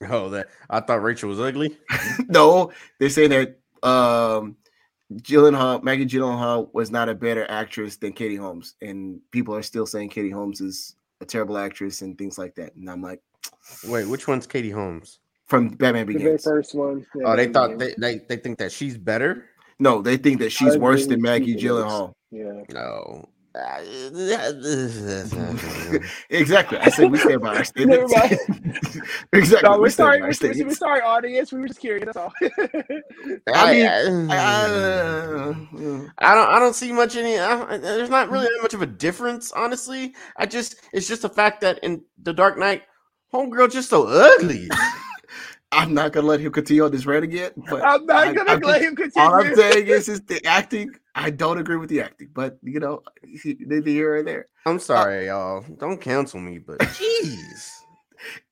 Oh, that I thought Rachel was ugly. no, they say that um Gyllenhaal, Maggie Gyllenhaal was not a better actress than Katie Holmes, and people are still saying Katie Holmes is a terrible actress and things like that. And I'm like, Wait, which one's Katie Holmes? from Batman The Begins. first one. yeah, Oh, they yeah, thought they, they they think that she's better. No, they think that she's I worse than Maggie Stephen. Gyllenhaal. Yeah. No. exactly. I said we stand by our statements. exactly. No, we we're sorry. by our We're, we're, sorry, audience. We were just curious. That's all. I mean, I, Uh, I don't I don't see much any I, there's not really that much of a difference honestly. I just it's just the fact that in The Dark Knight homegirl just so ugly. I'm not gonna let him continue on this rant again. But I'm not I- gonna I'm let just- him continue. all I'm saying is, is the acting. I don't agree with the acting, but you know, neither here or there. I'm uh, sorry y'all. Don't cancel me, but jeez.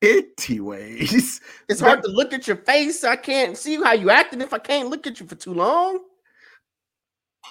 Anyways, It's hard to look at your face. I can't see how you acting if I can't look at you for too long.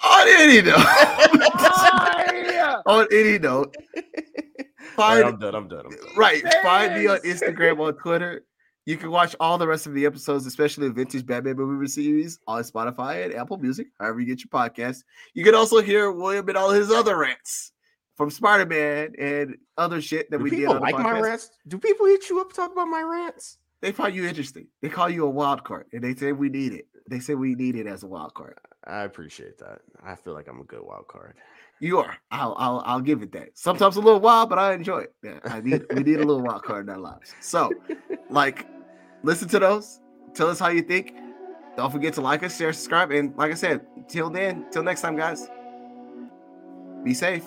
on any note, on any note, All right, find I'm done. I'm done. I'm done. Right. Find me on Instagram, on Twitter. You can watch all the rest of the episodes, especially the vintage Batman movie series, on Spotify and Apple Music, however you get your podcast. You can also hear William and all his other rants from Spider Man and other shit that Do we did people like my podcast. rants? Do people hit you up to talk about my rants? They find you interesting. They call you a wild card, and they say we need it. They say we need it as a wild card. I appreciate that. I feel like I'm a good wild card. You are. I'll I'll I'll give it that. Sometimes a little wild, but I enjoy it. Yeah, I need we need a little wild card in our lives. So, like, listen to those. Tell us how you think. Don't forget to like us, share, subscribe, and like I said, till then, till next time, guys. Be safe.